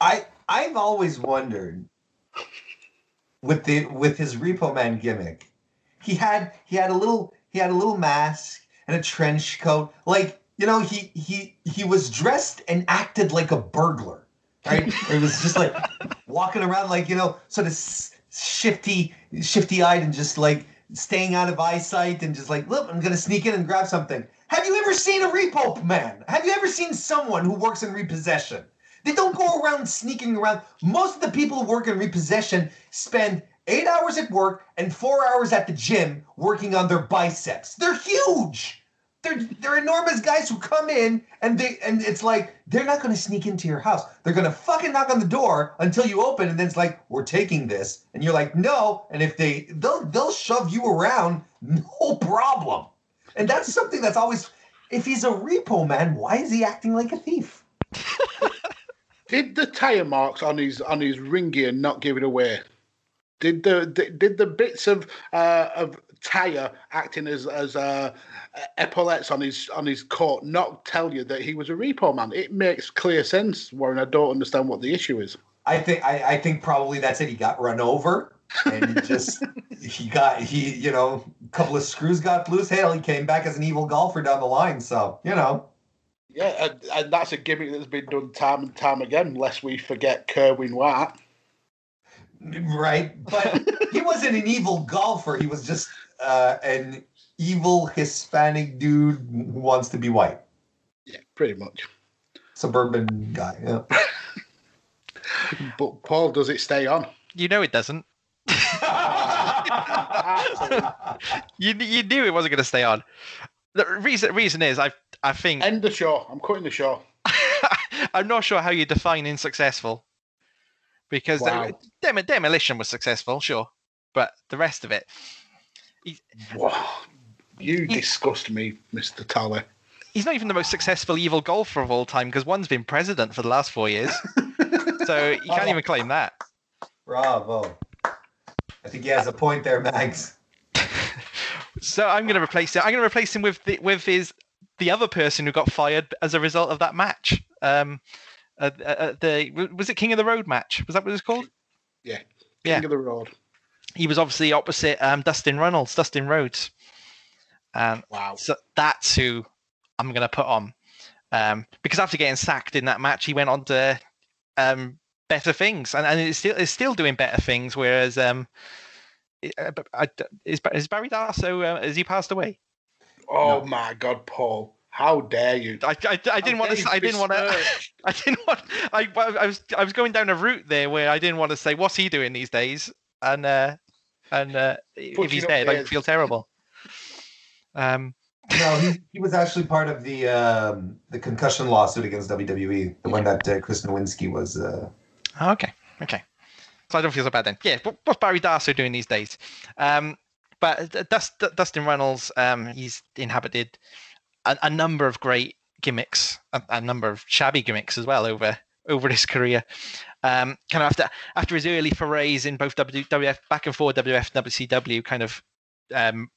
I I've always wondered with the with his Repo Man gimmick. He had he had a little he had a little mask and a trench coat. Like, you know, he he he was dressed and acted like a burglar. Right? it was just like walking around like, you know, sort of shifty shifty eyed and just like staying out of eyesight and just like, look, I'm gonna sneak in and grab something. Have you ever seen a repo man? Have you ever seen someone who works in repossession? They don't go around sneaking around. Most of the people who work in repossession spend eight hours at work and four hours at the gym working on their biceps. They're huge. they're they're enormous guys who come in and they and it's like they're not going to sneak into your house. They're going to fucking knock on the door until you open, and then it's like we're taking this, and you're like no. And if they they'll they'll shove you around, no problem. And that's something that's always if he's a repo man, why is he acting like a thief? Did the tire marks on his on his ring gear not give it away? Did the did, the bits of uh, of tire acting as as uh, epaulettes on his on his coat not tell you that he was a repo man? It makes clear sense, Warren. I don't understand what the issue is. I think I, I think probably that's it. He got run over and he just he got he you know a couple of screws got loose. Hell, he came back as an evil golfer down the line. So you know. Yeah, and, and that's a gimmick that's been done time and time again, lest we forget Kerwin White. Right, but he wasn't an evil golfer. He was just uh, an evil Hispanic dude who wants to be white. Yeah, pretty much. Suburban guy. Yeah. But Paul, does it stay on? You know it doesn't. you you knew it wasn't going to stay on. The reason reason is I I think End the show. I'm cutting the show. I'm not sure how you define unsuccessful because Wow. the, Dem- demolition was successful, sure, but the rest of it, Wow. You disgust me, Mr. Tally. he's not even the most successful evil golfer of all time because one's been president for the last four years, so you can't even claim that. Bravo. I think he has a point there, Mags. So I'm going to replace it. I'm going to replace him with the, with his the other person who got fired as a result of that match. Um, uh, uh, the was it King of the Road match? Was that what it was called? Yeah. King Yeah. of the road. He was obviously opposite um, Dustin Reynolds, Dustin Rhodes, and Wow. so that's who I'm going to put on. Um, because after getting sacked in that match, he went on to um, better things, and, and is still is still doing better things. Whereas, um, uh, I, is, is Barry Darsow uh, has he passed away? Oh No. my God, Paul! How dare you? I, I, I didn't want to. I didn't want to. I didn't want. I, I was I was going down a route there where I didn't want to say what's he doing these days, and uh, and uh, if he's up dead, I his- feel terrible. Um, No, he, he was actually part of the um, the concussion lawsuit against WWE, the one that uh, Chris Nowinski was. Uh, okay, okay. So I don't feel so bad then. Yeah, what, what's Barry Darsow doing these days? Um, but uh, Dust, Dustin Reynolds, um, he's inhabited a, a number of great gimmicks, a, a number of shabby gimmicks as well over over his career. Um, kind of after after his early forays in both WWF back and forth WF and WCW, kind of um,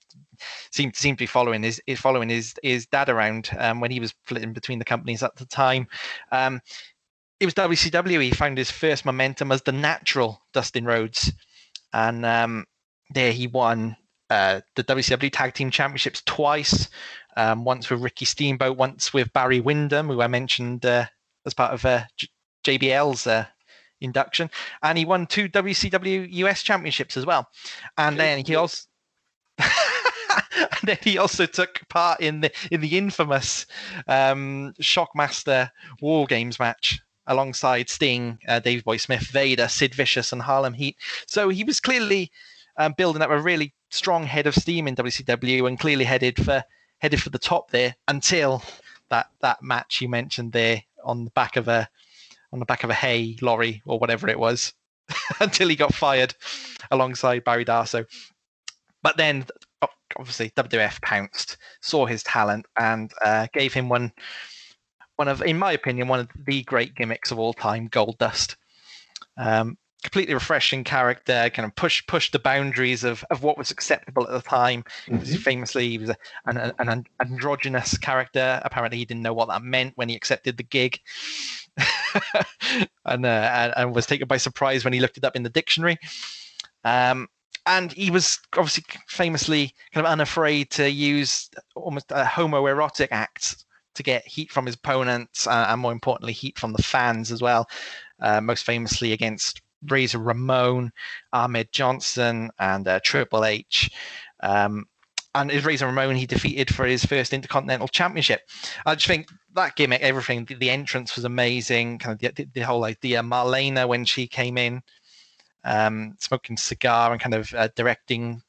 seemed seemed to be following his, his following his his dad around um, when he was flitting between the companies at the time. Um, it was WCW. He found his first momentum as the natural Dustin Rhodes, and um, there he won uh, the WCW Tag Team Championships twice. Um, once with Ricky Steamboat, once with Barry Windham, who I mentioned uh, as part of uh, J- JBL's uh, induction, and he won two WCW US Championships as well. And then he also. and then he also took part in the in the infamous um, Shockmaster War Games match alongside Sting, uh, Davey Boy Smith, Vader, Sid Vicious, and Harlem Heat. So he was clearly um, building up a really strong head of steam in WCW and clearly headed for headed for the top there until that that match you mentioned there on the back of a on the back of a hay lorry or whatever it was until he got fired alongside Barry Darsow. But then obviously WWF pounced, saw his talent, and uh, gave him one one of, in my opinion, one of the great gimmicks of all time, Gold Dust. Um, completely refreshing character, kind of push push the boundaries of, of what was acceptable at the time. Because famously, he was an, an an androgynous character. Apparently, he didn't know what that meant when he accepted the gig, and, uh, and and was taken by surprise when he looked it up in the dictionary. Um, and he was obviously famously kind of unafraid to use almost uh, homoerotic acts to get heat from his opponents uh, and more importantly heat from the fans as well uh, most famously against razor ramon ahmed johnson and uh, triple h um, and his razor ramon he defeated for his first intercontinental championship i just think that gimmick everything the, the entrance was amazing kind of the, the whole idea marlena when she came in um, smoking cigar and kind of uh, directing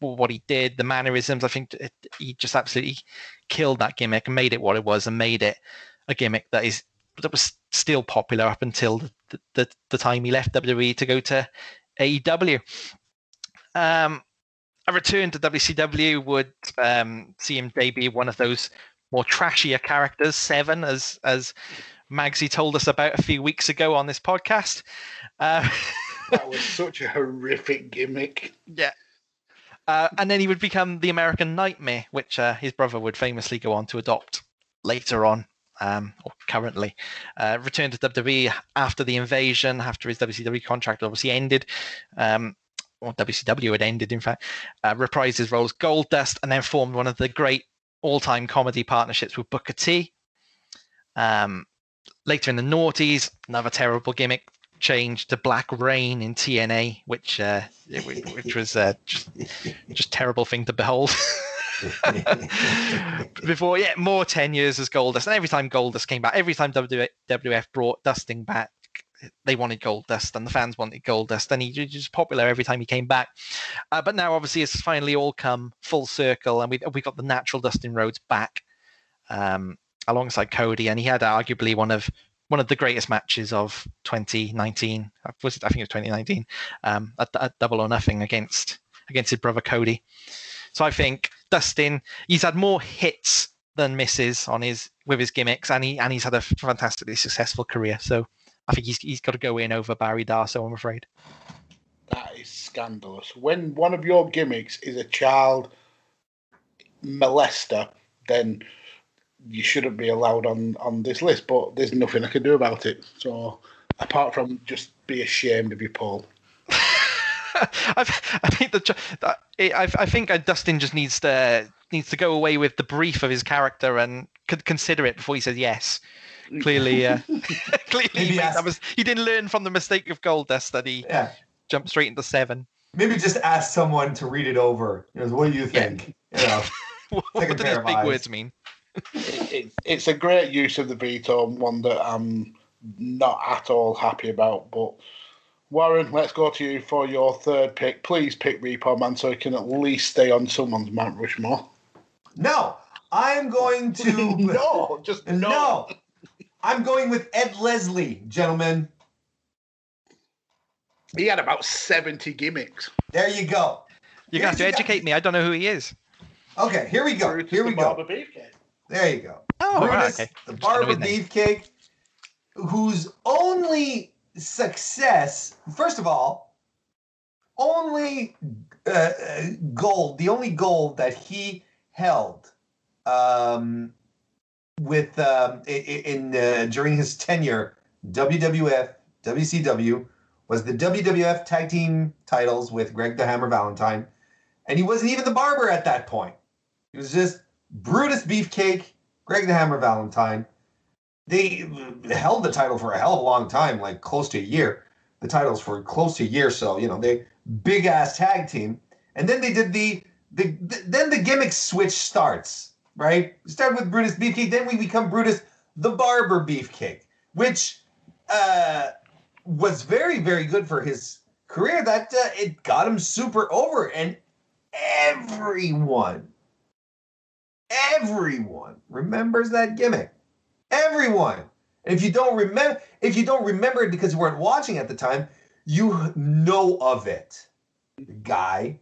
what he did, the mannerisms. I think it, he just absolutely killed that gimmick and made it what it was, and made it a gimmick that is that was still popular up until the the, the time he left WWE to go to AEW. Um, a return to WCW would um, see him debut one of those more trashier characters, Seven, as as Magsy told us about a few weeks ago on this podcast. Uh, that was such a horrific gimmick. Yeah. Uh, and then he would become the American Nightmare, which uh, his brother would famously go on to adopt later on, um, or currently. Uh, returned to WWE after the invasion, after his WCW contract obviously ended. Um, or WCW had ended, in fact. Uh, reprised his role as Goldust, and then formed one of the great all-time comedy partnerships with Booker T. Um, later in the noughties, another terrible gimmick changed to Black Reign in TNA, which uh, which was uh, just just terrible thing to behold. Before, yeah, more ten years as Goldust, and every time Goldust came back, every time WWF brought Dustin back, they wanted Goldust, and the fans wanted Goldust, and he was popular every time he came back. Uh, but now, obviously, it's finally all come full circle, and we we got the natural Dustin Rhodes back. Um, alongside Cody, and he had arguably one of one of the greatest matches of 2019. Was it? I think it was 2019 um, at, at Double or Nothing against against his brother Cody. So I think Dustin, he's had more hits than misses on his with his gimmicks, and he and he's had a fantastically successful career. So I think he's he's got to go in over Barry Darsow. I'm afraid. That is scandalous. When one of your gimmicks is a child molester, then you shouldn't be allowed on on this list. But there's nothing I can do about it. So apart from just be ashamed of you, Paul. I, I think the I, I think Dustin just needs to needs to go away with the brief of his character and could consider it before he says yes. Clearly, uh, clearly he, that was, he didn't learn from the mistake of Goldust that he yeah. jumped straight into seven. Maybe just ask someone to read it over. You know, what do you think? Yeah. You know, what, what do these big eyes. words mean? it, it, it's a great use of the veto one that I'm not at all happy about. But Warren, let's go to you for your third pick. Please pick Repo Man so he can at least stay on someone's Mount Rushmore. No, I'm going to. no, just no. no. I'm going with Ed Leslie, gentlemen. He had about 70 gimmicks. There you go. You got to educate me. I don't know who he is. Okay, here we go. Here we go. There you go. Oh, Brutus, right, okay. the barber beefcake, whose only success, first of all, only uh, gold, the only gold that he held um, with um, in, in uh, during his tenure, WWF, WCW, was the WWF Tag Team titles with Greg the Hammer Valentine, and he wasn't even the barber at that point. He was just Brutus Beefcake, Greg the Hammer Valentine. They held the title for a hell of a long time, like close to a year. The titles for close to a year, so you know they big ass tag team. And then they did the the, the then the gimmick switch starts. Right, start with Brutus Beefcake, then we become Brutus the Barber Beefcake, which uh, was very very good for his career. That uh, it got him super over, and everyone Everyone remembers that gimmick. Everyone. And if you don't remember, if you don't remember it because you weren't watching at the time, you know of it. The guy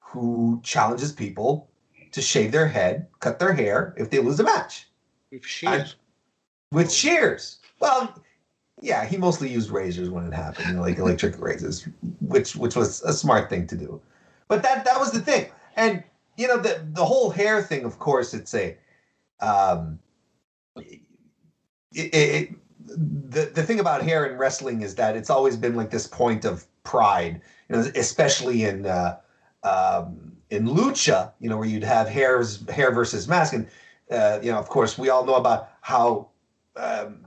who challenges people to shave their head, cut their hair if they lose a match. With shears. with shears. Well, yeah, he mostly used razors when it happened, you know, like electric razors, which which was a smart thing to do. But that that was the thing. And you know the the whole hair thing. Of course, it's a um, the the thing about hair in wrestling is that it's always been like this point of pride, you know, especially in uh, um, in lucha, you know, where you'd have hairs hair versus mask, and uh, you know, of course, we all know about how um,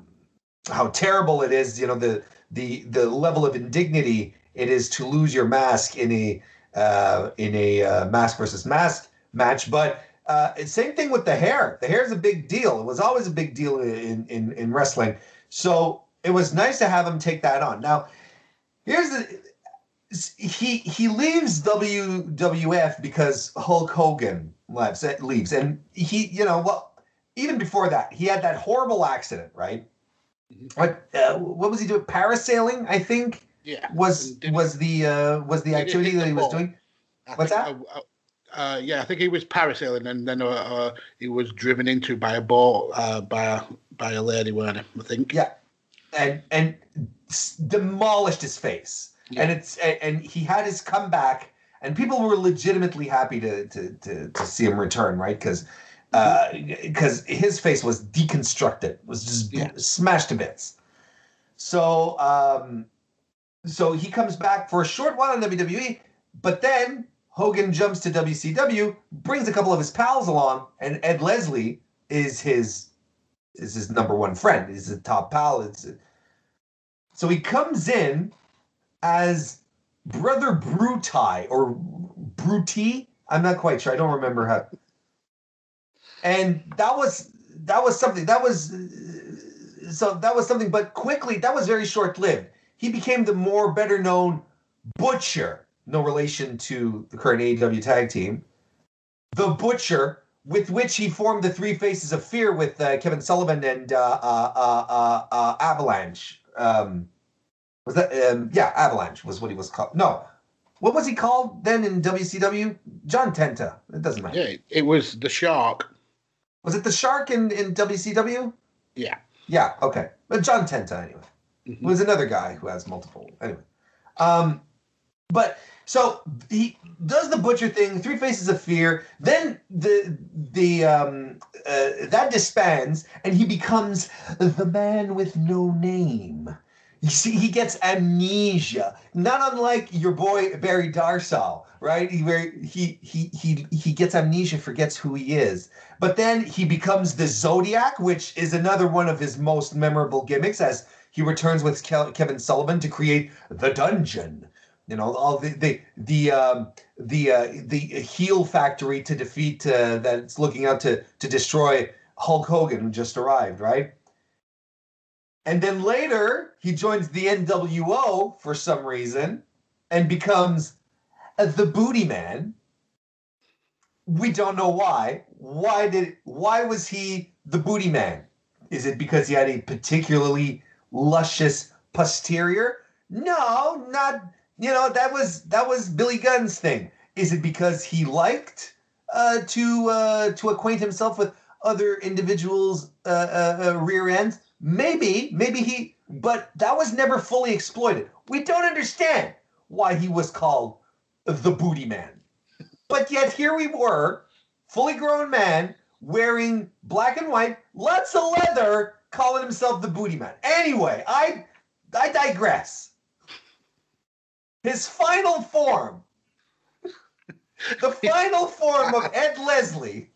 how terrible it is, you know, the the the level of indignity it is to lose your mask in a uh, in a uh, mask versus mask match. But uh, same thing with the hair. The hair is a big deal. It was always a big deal in, in, in wrestling. So it was nice to have him take that on. Now, here's the he he leaves WWF because Hulk Hogan leaves leaves, and he you know well even before that he had that horrible accident right. What uh, what was he doing? Parasailing, I think Yeah. was was the uh, was the activity that he was doing. I What's Uh, uh, yeah, I think he was parasailing, and then uh, uh, he was driven into by a boat uh, by a by a lady, weren't he? I think. Yeah, and and demolished his face, Yeah. and it's and, and he had his comeback, and people were legitimately happy to to to, to see him return, right? Because because his face was deconstructed, was just Yeah. smashed to bits. So um, so he comes back for a short while in WWE, but then Hogan jumps to WCW, brings a couple of his pals along, and Ed Leslie is his is his number one friend. He's a top pal. It's so he comes in as Brother Brutai or Bruti. I'm not quite sure. I don't remember how. And that was that was something that was so that was something, but quickly that was very short lived. He became the more better known Butcher, no relation to the current AEW tag team. The Butcher, with which he formed the Three Faces of Fear with uh, Kevin Sullivan and uh, uh, uh, uh, uh, Avalanche. Um, was that? Um, yeah, Avalanche was what he was called. No, what was he called then in WCW? John Tenta. It doesn't matter. Yeah, it was the shark. Was it the Shark in, in WCW? Yeah. Yeah, okay. But John Tenta, anyway. Mhm. Was another guy who has multiple. Anyway. Um, but so he does the butcher thing, three faces of fear. Then the the um, uh, that disbands, and he becomes the man with no name. You see, he gets amnesia, not unlike your boy Barry Darsow, right? He where he he he he gets amnesia, forgets who he is. But then he becomes the Zodiac, which is another one of his most memorable gimmicks, as he returns with Kevin Sullivan to create the Dungeon. You know, all the the the um, the uh, the heel factory to defeat uh, that's looking out to to destroy Hulk Hogan, who just arrived, right? And then later he joins the NWO for some reason and becomes uh, the Booty Man. We don't know why. Why did why was he the Booty Man? Is it because he had a particularly luscious posterior? No, not you know that was that was Billy Gunn's thing. Is it because he liked uh, to uh, to acquaint himself with other individuals' uh, uh, uh, rear ends? Maybe, maybe he, but that was never fully exploited. We don't understand why he was called the Booty Man, but yet here we were, fully grown man wearing black and white, lots of leather, calling himself the Booty Man. Anyway, I I digress. His final form, the final form of Ed Leslie,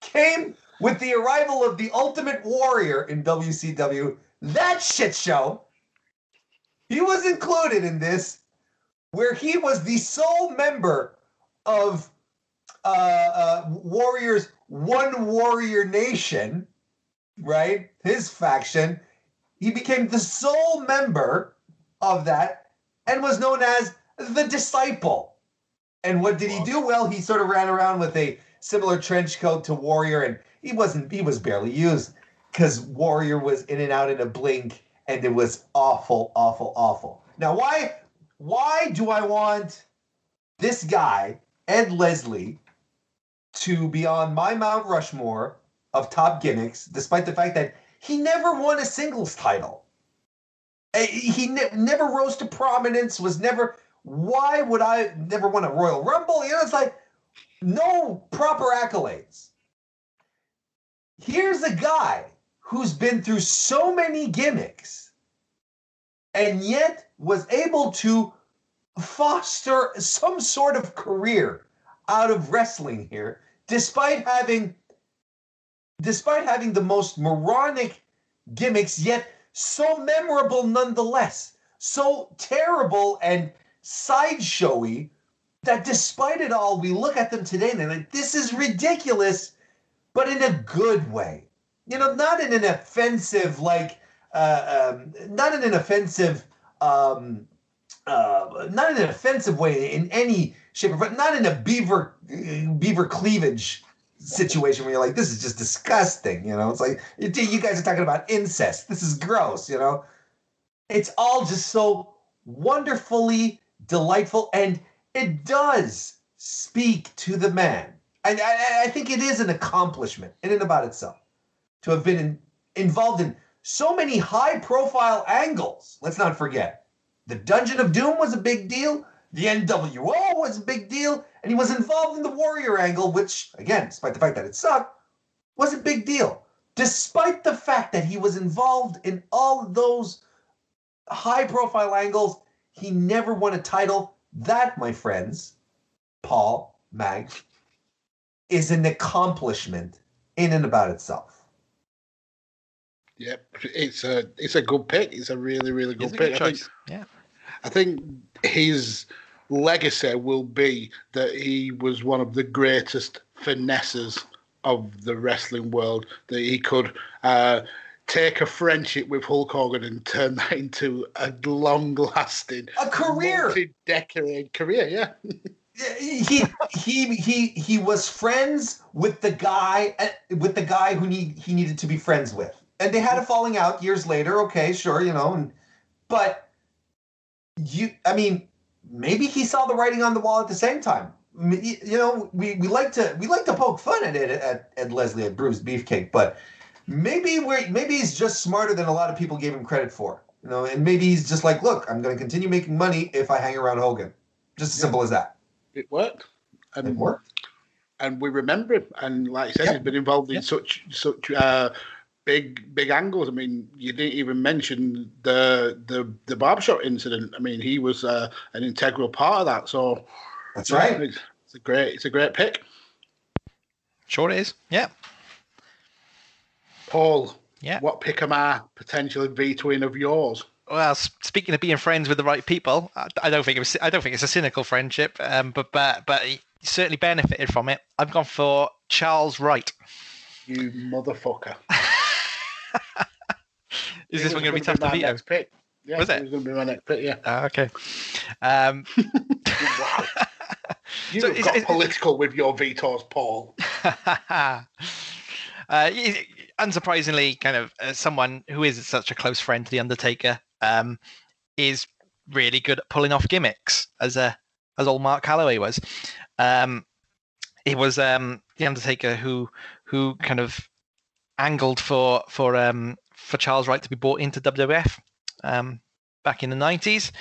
came with the arrival of the Ultimate Warrior in WCW. That shit show. He was included in this, where he was the sole member of uh, uh, Warriors One Warrior Nation, right? His faction. He became the sole member of that and was known as the Disciple. And what did he do? Well, he sort of ran around with a similar trench coat to Warrior, and he wasn't, he was barely used because Warrior was in and out in a blink, and it was awful, awful, awful. Now, why, why do I want this guy, Ed Leslie, to be on my Mount Rushmore of top gimmicks, despite the fact that he never won a singles title? Eh, He ne- never rose to prominence, was never. Why would I never won a Royal Rumble? You know, it's like no proper accolades. Here's a guy who's been through so many gimmicks and yet was able to foster some sort of career out of wrestling here despite having despite having the most moronic gimmicks yet so memorable nonetheless so terrible and sideshowy that despite it all we look at them today and they're like this is ridiculous but in a good way. You know not in an offensive like uh, um, not in an offensive um, uh, not in an offensive way in any shape or form, not in a beaver beaver cleavage situation where you're like, this is just disgusting. You know, it's like you guys are talking about incest. This is gross. You know, it's all just so wonderfully delightful, and it does speak to the man. And I, I think it is an accomplishment in and about itself to have been in, involved in so many high profile angles. Let's not forget the Dungeon of Doom was a big deal. The NWO was a big deal. And he was involved in the Warrior angle, which, again, despite the fact that it sucked, was a big deal. Despite the fact that he was involved in all of those high profile angles, he never won a title. That, my friends, Paul, Mag, is an accomplishment in and about itself. Yep, it's a it's a good pick. It's a really really good It's a pick. good I think choice. Yeah. I think his legacy will be that he was one of the greatest finesses of the wrestling world. That he could uh, take a friendship with Hulk Hogan and turn that into a long-lasting, A career. multi-decade career. Yeah, he he he he was friends with the guy uh, with the guy who need he needed to be friends with, and they had a falling out years later. Okay, sure, you know, and but you, I mean, maybe he saw the writing on the wall at the same time. You know, we, we like to we like to poke fun at it at, at Leslie at Brutus Beefcake, but maybe we're maybe he's just smarter than a lot of people gave him credit for. You know, and maybe he's just like, look, I'm going to continue making money if I hang around Hogan. Just as simple as that. it worked. It And worked. and we remember him. And like I said, Yep. he's been involved in Yep. such such uh, big big angles. I mean, you didn't even mention the the the barbershop incident. I mean, he was uh, an integral part of that. So That's yeah, right. It's, it's a great it's a great pick, Sure it is. Yeah. Paul. Yeah. What pick am I potentially vetoing of yours? Well, speaking of being friends with the right people, I, I don't think it was. I don't think it's a cynical friendship, um, but but but he certainly benefited from it. I've gone for Charles Wright. You motherfucker. Is this one going to be tough to beat? Next pick. Yeah, Was it? It was going to be my next pick. Yeah. Ah, okay. Um, Wow. You So have got political with your vetoes, Paul. uh, unsurprisingly, kind of uh, someone who is such a close friend to the Undertaker um, is really good at pulling off gimmicks, as a as old Mark Calaway was. Um, it was um, the Undertaker who who kind of angled for for um, for Charles Wright to be brought into WWF um, back in the nineties,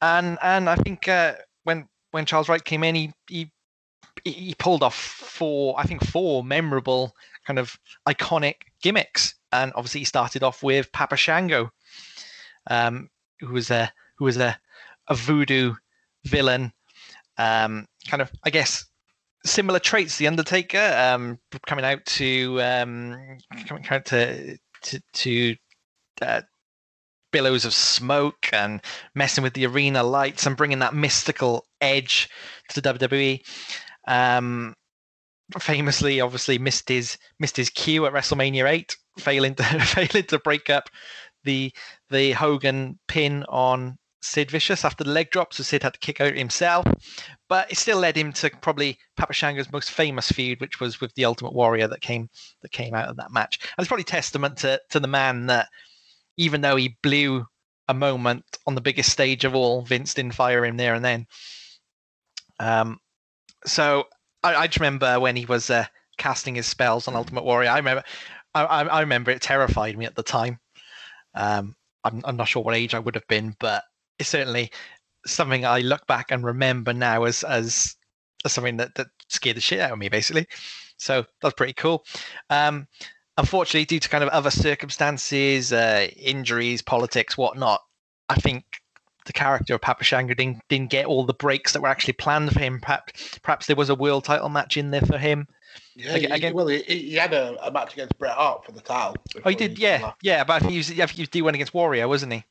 and and I think uh, when when Charles Wright came in, he, he he pulled off four, I think four memorable kind of iconic gimmicks, and obviously he started off with Papa Shango, um, who was a who was a a voodoo villain, um, kind of I guess similar traits. The Undertaker, um, coming out to um, coming out to to, to uh, billows of smoke and messing with the arena lights and bringing that mystical edge to the WWE. Um, famously, obviously missed his missed his cue at WrestleMania eight, failing to failing to break up the the Hogan pin on Sid Vicious after the leg drop, so Sid had to kick out himself. But it still led him to probably Papa Shango's most famous feud, which was with the Ultimate Warrior that came that came out of that match. And it's probably testament to to the man that even though he blew a moment on the biggest stage of all, Vince didn't fire him there and then. Um, so I, I just remember when he was uh, casting his spells on Ultimate Warrior. I remember, I, I remember it terrified me at the time. Um, I'm, I'm not sure what age I would have been, but it's certainly something I look back and remember now as as, as something that, that scared the shit out of me, basically. So that's pretty cool. Um, unfortunately, due to kind of other circumstances, uh, injuries, politics, whatnot, I think the character of Papa Shango didn't, didn't get all the breaks that were actually planned for him. Perhaps, perhaps there was a world title match in there for him. Yeah, Again- he- again- well, he, he had a, a match against Bret Hart for the title. Oh, he did, yeah, yeah. But I think he was, I think he was D1 against Warrior, wasn't he?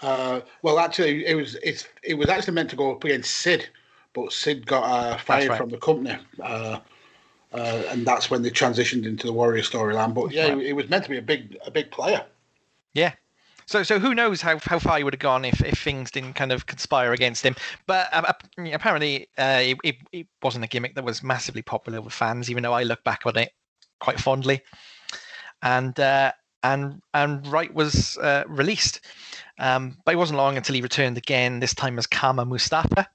Uh, well, actually, it was it's it was actually meant to go up against Sid, but Sid got uh, fired right. from the company, uh, uh, and that's when they transitioned into the Warrior storyline. But yeah, Right. it was meant to be a big a big player. Yeah, so so who knows how, how far he would have gone if, if things didn't kind of conspire against him. But uh, apparently, uh, it, it, it wasn't a gimmick that was massively popular with fans, even though I look back on it quite fondly. And uh, and and Wright was uh, released, um, but it wasn't long until he returned again. This time as Kama Mustafa,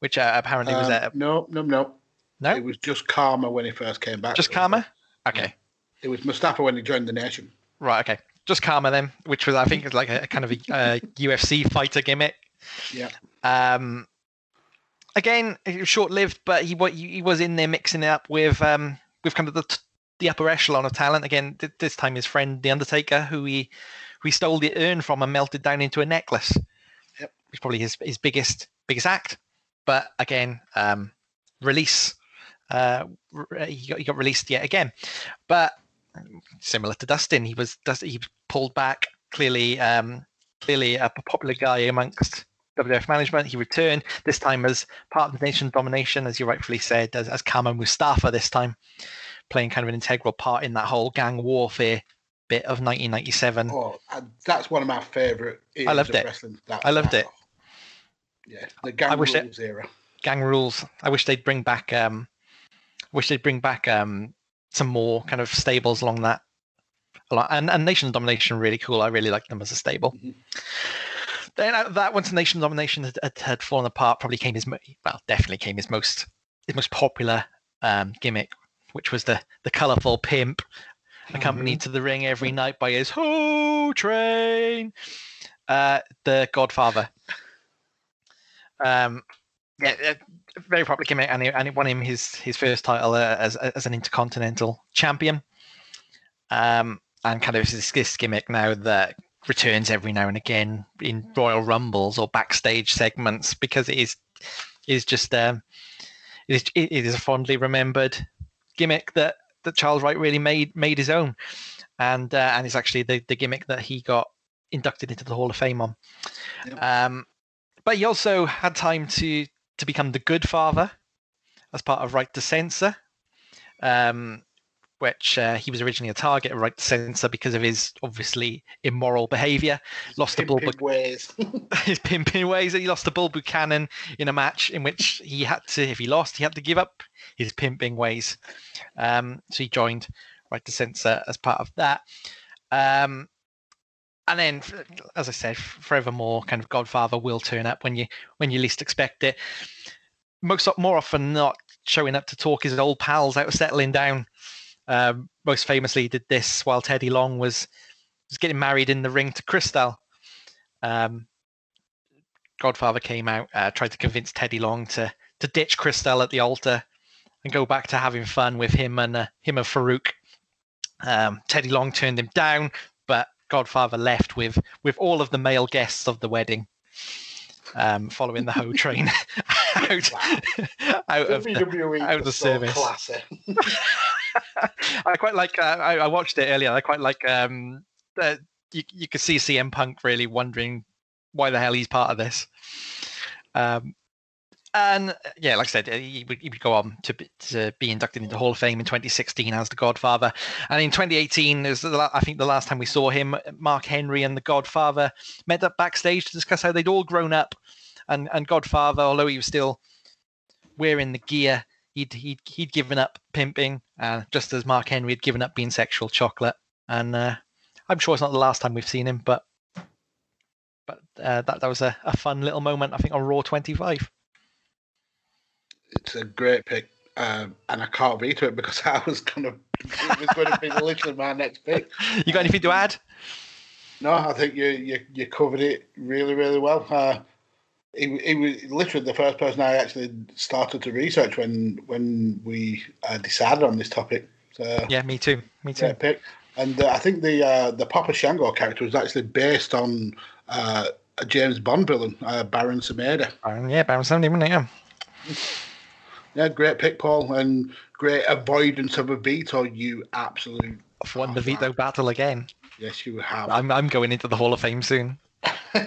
which uh, apparently was a Um, no, no, no. no, It was just Kama when he first came back. just Kama. Okay, It was Mustafa when he joined the nation. right. Okay, just Kama then, which was I think is like a, a kind of a, uh UFC fighter gimmick. Yeah. Um, again, it was short-lived, but he he was in there mixing it up with um with kind of the the upper echelon of talent. Again, th- this time his friend the Undertaker, who he who he stole the urn from and melted down into a necklace. Yep. Which is probably his his biggest biggest act. But again, um, release. Uh, he got he got released yet again, but similar to Dustin, he was he was pulled back. Clearly, um, clearly a popular guy amongst WWF management. He returned this time as part of the Nation Domination, as you rightfully said, as, as Kama Mustafa this time, playing kind of an integral part in that whole gang warfare bit of 1997. Oh, that's one of my favourite. eras loved it. I loved it. Yeah, the gang wish it- rules era. Gang rules. I wish they'd bring back. Um, wish they'd bring back um, some more kind of stables along that. And, and Nation Domination really cool. I really like them as a stable. Mhm. Then out that once Nation Domination had, had, had fallen apart, probably came his mo- well, definitely came his most his most popular um, gimmick, which was the the colourful pimp, accompanied to the ring every night by his Ho Train, uh, the Godfather. Um, yeah, very popular gimmick, and it, and it won him his his first title uh, as as an intercontinental champion. Um, and kind of this, this gimmick now that returns every now and again in Royal Rumbles or backstage segments because it is is just um, it is it is a fondly remembered gimmick that that Charles Wright really made made his own, and uh, and it's actually the the gimmick that he got inducted into the Hall of Fame on. Yep. Um, but he also had time to to become the Good Father as part of Right to Censor. Um, which uh, he was originally a target of Right to Censor because of his obviously immoral behaviour. Lost to Bull, ways. his pimping ways. He lost to Bull Buchanan in a match in which he had to, if he lost, he had to give up his pimping ways. Um, so he joined Right to Censor as part of that. Um, and then, as I said, forevermore, kind of Godfather will turn up when you when you least expect it. Most more often not, showing up to talk his old pals out of settling down. Um, most famously, did this while Teddy Long was was getting married in the ring to Kristal. Um, Godfather came out, uh, tried to convince Teddy Long to to ditch Kristal at the altar and go back to having fun with him and uh, him and Faarooq. Um, Teddy Long turned him down, but Godfather left with with all of the male guests of the wedding, um, following the Ho train out, out of the, out of the service. I quite like. Uh, I, I watched it earlier. I quite like. Um, uh, you you could see CM Punk really wondering why the hell he's part of this. Um, and uh, yeah, like I said, uh, he would, he would go on to be, to be inducted into the Hall of Fame in 2016 as the Godfather, and in 2018 is I think the last time we saw him. Mark Henry and the Godfather met up backstage to discuss how they'd all grown up, and and Godfather, although he was still wearing the gear, he'd he'd he'd given up pimping, uh, just as Mark Henry had given up being sexual chocolate. And uh, I'm sure it's not the last time we've seen him, but but uh, that that was a, a fun little moment. I think on Raw 25. It's a great pick. Um, and I can't veto it because I was kind of it was going to be literally my next pick. You got anything to add? No, I think you you, you covered it really really well. Uh, he, he was literally the first person I actually started to research when when we uh, decided on this topic. So Yeah, me too. Me too. pick. And uh, I think the uh, the Papa Shango character was actually based on uh, a James Bond villain, uh, Baron Sameda. Baron, yeah, Baron Samedi, wasn't it? Yeah. Yeah, great pick, Paul, and great avoidance of a veto. You absolute I've won the veto battle again. yes, you have. I'm I'm going into the Hall of Fame soon.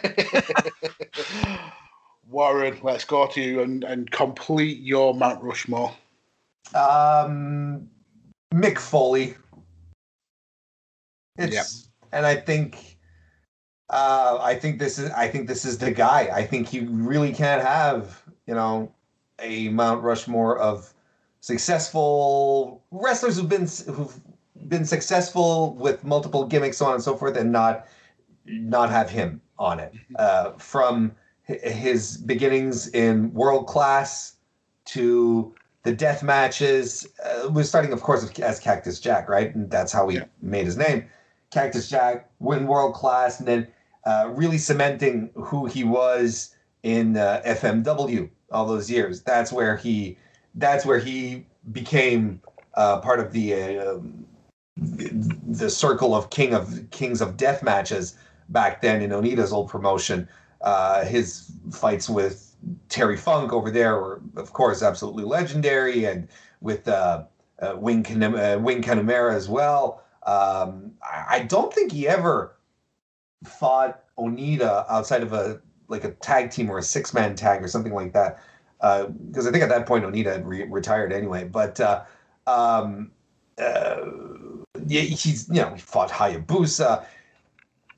Warren, let's go to you and, and complete your Mount Rushmore. Um, Mick Foley. It's and I think Uh, I think this is. I think this is the guy. I think you really can't have you know a Mount Rushmore of successful wrestlers who've been who've been successful with multiple gimmicks, so on and so forth, and not not have him on it. Uh, from his beginnings in world class to the death matches, uh, was starting, of course, as Cactus Jack, right? And that's how he yeah. made his name. Cactus Jack, win world class, and then uh, really cementing who he was in uh, FMW all those years. That's where he, that's where he became uh, part of the um, the circle of king of kings of death matches back then in Onita's old promotion. Uh, his fights with Terry Funk over there were, of course, absolutely legendary, and with uh, uh, Wing, Can- uh, Wing Kanemaru as well. Um, I-, I don't think he ever fought Onita outside of a like a tag team or a six man tag or something like that. Because uh, I think at that point Onita had re- retired anyway. But uh, um, uh, he's you know he fought Hayabusa,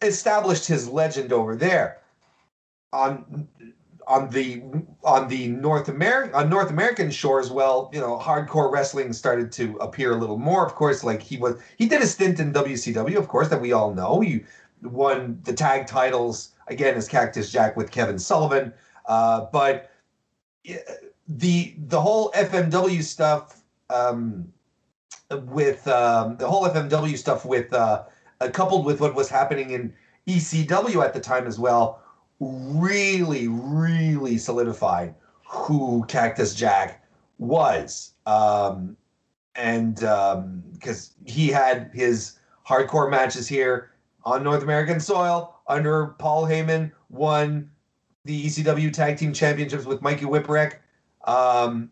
established his legend over there. On on the on the North American on North American shores, well, you know, hardcore wrestling started to appear a little more. Of course, like he was, he did a stint in WCW, of course, that we all know. He won the tag titles again as Cactus Jack with Kevin Sullivan, uh, but the the whole FMW stuff um, with um, the whole FMW stuff with uh, uh, coupled with what was happening in ECW at the time as well really, really solidified who Cactus Jack was. Um, and because um, he had his hardcore matches here on North American soil under Paul Heyman, won the ECW Tag Team Championships with Mikey Whipwreck. Um,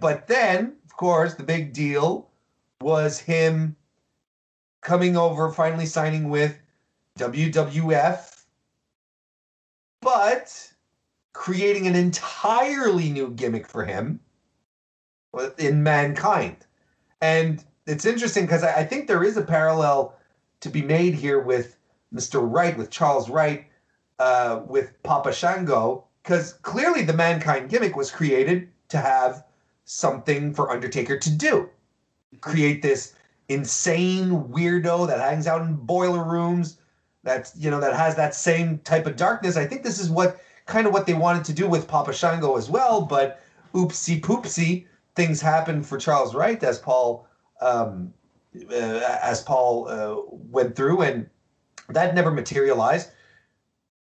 but then, of course, the big deal was him coming over, finally signing with WWF but creating an entirely new gimmick for him in mankind. And it's interesting because I, I, think there is a parallel to be made here with Mr. Wright, with Charles Wright, uh, with Papa Shango, because clearly the mankind gimmick was created to have something for Undertaker to do. Create this insane weirdo that hangs out in boiler rooms, that's you know that has that same type of darkness. I think this is what kind of what they wanted to do with Papa Shango as well, but oopsie poopsie, things happened for Charles Wright as Paul um, uh, as Paul uh, went through, and that never materialized.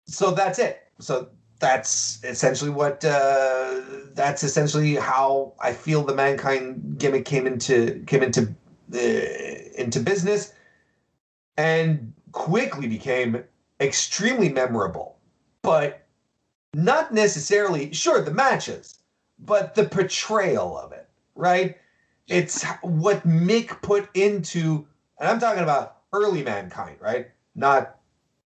So that's it. So that's essentially what uh, that's essentially how I feel the mankind gimmick came into came into uh, into business, and quickly became extremely memorable, but not necessarily, sure, the matches, but the portrayal of it, right? It's what Mick put into, and I'm talking about early mankind, right? Not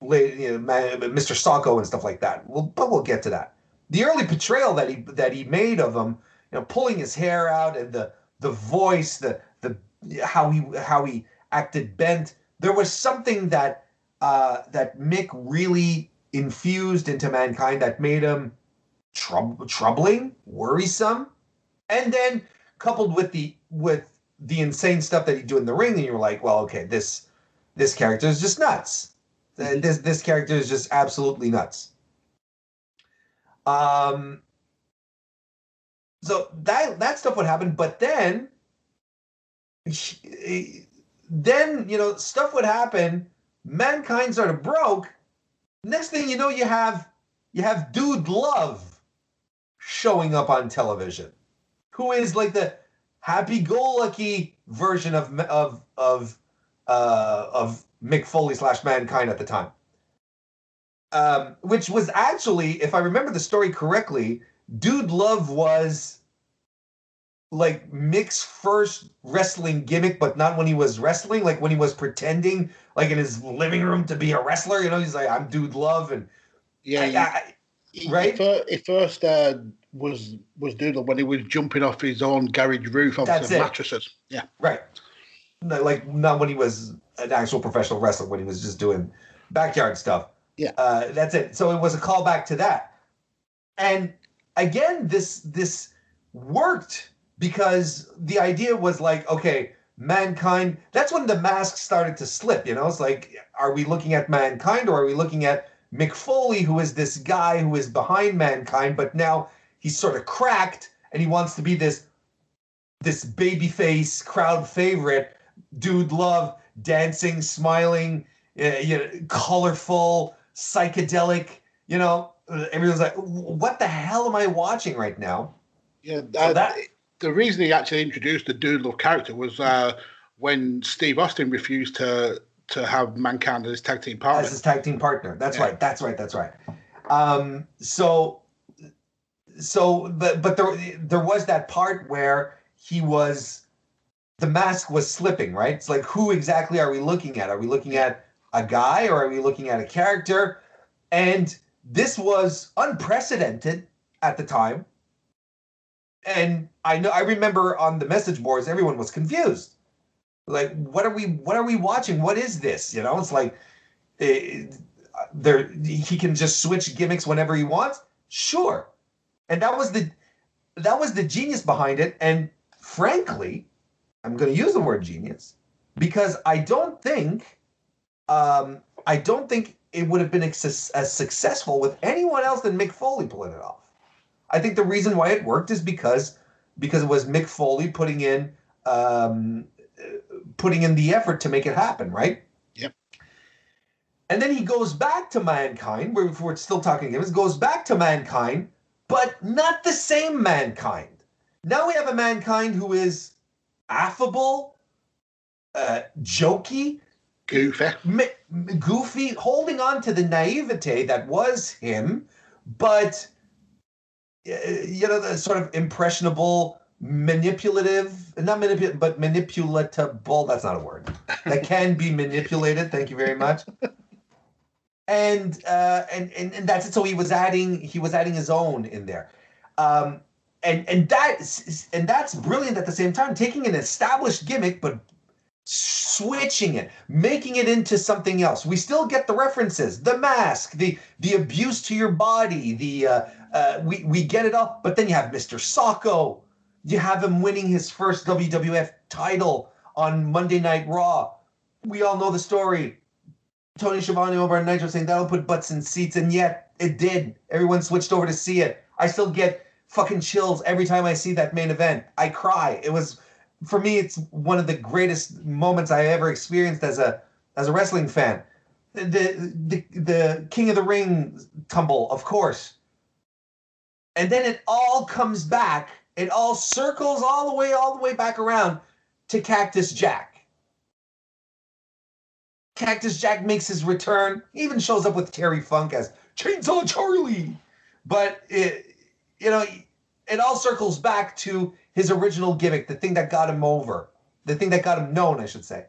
you know, Mr. Socko and stuff like that. Well, but we'll get to that. The early portrayal that he that he made of him, you know, pulling his hair out and the the voice, the the how he how he acted bent there was something that uh, that Mick really infused into mankind that made him troub- troubling, worrisome, and then coupled with the with the insane stuff that he do in the ring, and you're like, well, okay, this this character is just nuts. This this character is just absolutely nuts. Um. So that that stuff would happen, but then then you know stuff would happen. Mankind sort of broke. Next thing you know, you have you have Dude Love showing up on television, who is like the happy-go-lucky version of of of uh, of Mick Foley slash Mankind at the time. Um, which was actually, if I remember the story correctly, Dude Love was like Mick's first wrestling gimmick, but not when he was wrestling, like when he was pretending, like in his living room to be a wrestler. You know, he's like, "I'm Dude Love," and yeah, I, I, right. It first uh, was was Dude Love when he was jumping off his own garage roof onto the mattresses. Yeah, right. Like not when he was an actual professional wrestler, when he was just doing backyard stuff. Yeah. Uh, that's it. So it was a callback to that. And again, this this worked because the idea was like, okay, mankind. That's when the mask started to slip. You know, it's like, are we looking at mankind or are we looking at Mick Foley, who is this guy who is behind mankind, but now he's sort of cracked and he wants to be this this babyface crowd favorite, dude love, dancing, smiling, uh, you know, colorful, psychedelic. You know, everyone's like, "What the hell am I watching right now?" Yeah, So uh, that- the reason he actually introduced the Dude Love character was uh, when Steve Austin refused to to have Mankind as his tag team partner. as his tag team partner. That's Yeah. right. That's right. That's right. Um, so, so, but but there there was that part where he was, the mask was slipping. Right. It's like who exactly are we looking at? Are we looking at a guy or are we looking at a character? And this was unprecedented at the time. And I know I remember on the message boards, everyone was confused like what are we what are we watching what is this you know it's like eh, there he can just switch gimmicks whenever he wants sure and that was the that was the genius behind it and frankly i'm going to use the word genius because i don't think um i don't think it would have been ex- as successful with anyone else than mick foley pulling it off i think the reason why it worked is because because it was mick foley putting in um putting in the effort to make it happen, right? Yep. And then he goes back to mankind, where we're still talking games, goes back to mankind, but not the same mankind. Now we have a mankind who is affable, uh, jokey, Goofy. m- goofy, holding on to the naivete that was him, but uh, you know, the sort of impressionable, manipulative, not manipulative, but manipulatable. That's not a word. That can be manipulated. Thank you very much. And uh, and and and that's it. So he was adding he was adding his own in there. Um, and and that is- and that's brilliant at the same time, taking an established gimmick but switching it, making it into something else. We still get the references, the mask, the the abuse to your body, the uh, uh, we we get it all. But then you have Mr. Socko. You have him winning his first WWF title on Monday Night Raw. We all know the story. Tony Schiavone over on Nitro saying that'll put butts in seats, and yet it did. Everyone switched over to see it. I still get fucking chills every time I see that main event. I cry. It was for me, it's one of the greatest moments I ever experienced as a as a wrestling fan. The the the King of the Ring tumble, of course. And then it all comes back. It all circles all the way, all the way back around to Cactus Jack. Cactus Jack makes his return. He even shows up with Terry Funk as Chainsaw Charlie. But it, you know, it all circles back to his original gimmick, the thing that got him over, the thing that got him known, I should say.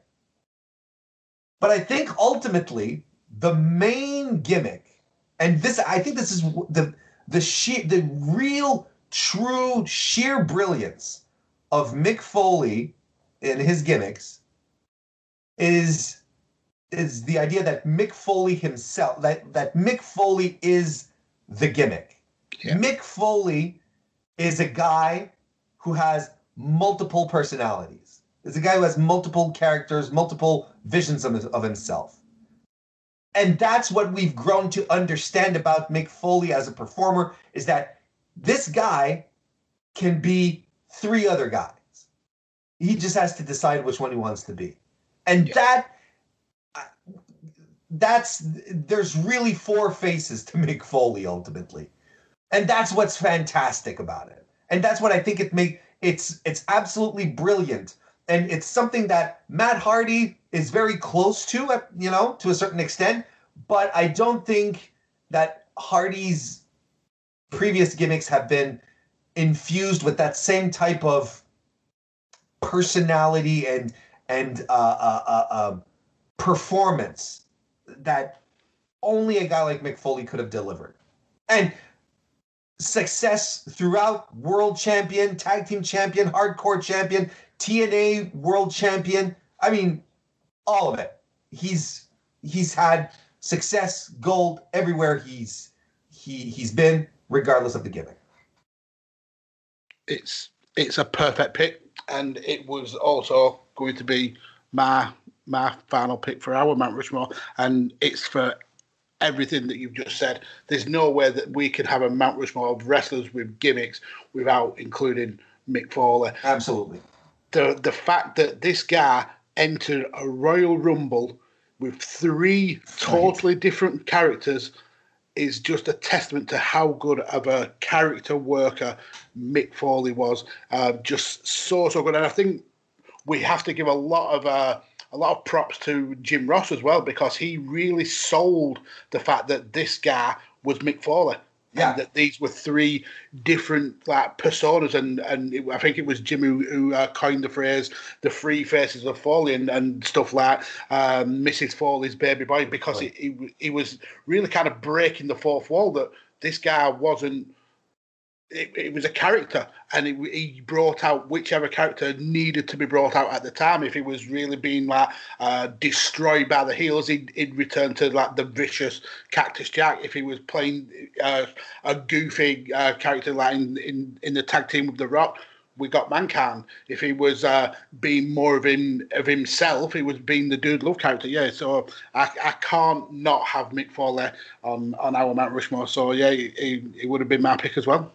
But I think ultimately the main gimmick, and this, I think this is the the sheer, the real, true, sheer brilliance of Mick Foley in his gimmicks is is the idea that Mick Foley himself, that that Mick Foley is the gimmick. Yeah. Mick Foley is a guy who has multiple personalities. Is a guy who has multiple characters, multiple visions of, of himself. And that's what we've grown to understand about Mick Foley as a performer is that this guy can be three other guys. He just has to decide which one he wants to be. And Yeah. that that's there's really four faces to Mick Foley ultimately. And that's what's fantastic about it. And that's what I think it make it's it's absolutely brilliant. And it's something that Matt Hardy is very close to, uh, you know, to a certain extent. But I don't think that Hardy's previous gimmicks have been infused with that same type of personality and and uh, uh, uh, um, performance that only a guy like Mick Foley could have delivered. And success throughout world champion, tag team champion, hardcore champion, TNA world champion. I mean, all of it. He's he's had success, gold everywhere he's he he's been, regardless of the gimmick. It's it's a perfect pick, and it was also going to be my my final pick for our Mount Rushmore, and it's for everything that you've just said. There's no way that we could have a Mount Rushmore of wrestlers with gimmicks without including Mick Foley. Absolutely. The the fact that this guy entered a Royal Rumble with three totally different characters is just a testament to how good of a character worker Mick Foley was. Uh, just so so good, and I think we have to give a lot of uh, a lot of props to Jim Ross as well because he really sold the fact that this guy was Mick Foley. Yeah. And that these were three different like personas, and and it, I think it was Jim who, who uh, coined the phrase "the three faces of Foley" and, and stuff like um, Mrs. Foley's baby boy because Right. he, he he was really kind of breaking the fourth wall that this guy wasn't it, it was a character, and it, he brought out whichever character needed to be brought out at the time. If he was really being like uh, destroyed by the heels, he'd, he'd return to like the vicious Cactus Jack. If he was playing uh, a goofy uh, character like in, in in the tag team with The Rock. We got Mankind. If he was uh, being more of him of himself, he was being the dude love character. Yeah, so I, I can't not have Mick Foley on on our Mount Rushmore. So yeah, he, he, he would have been my pick as well.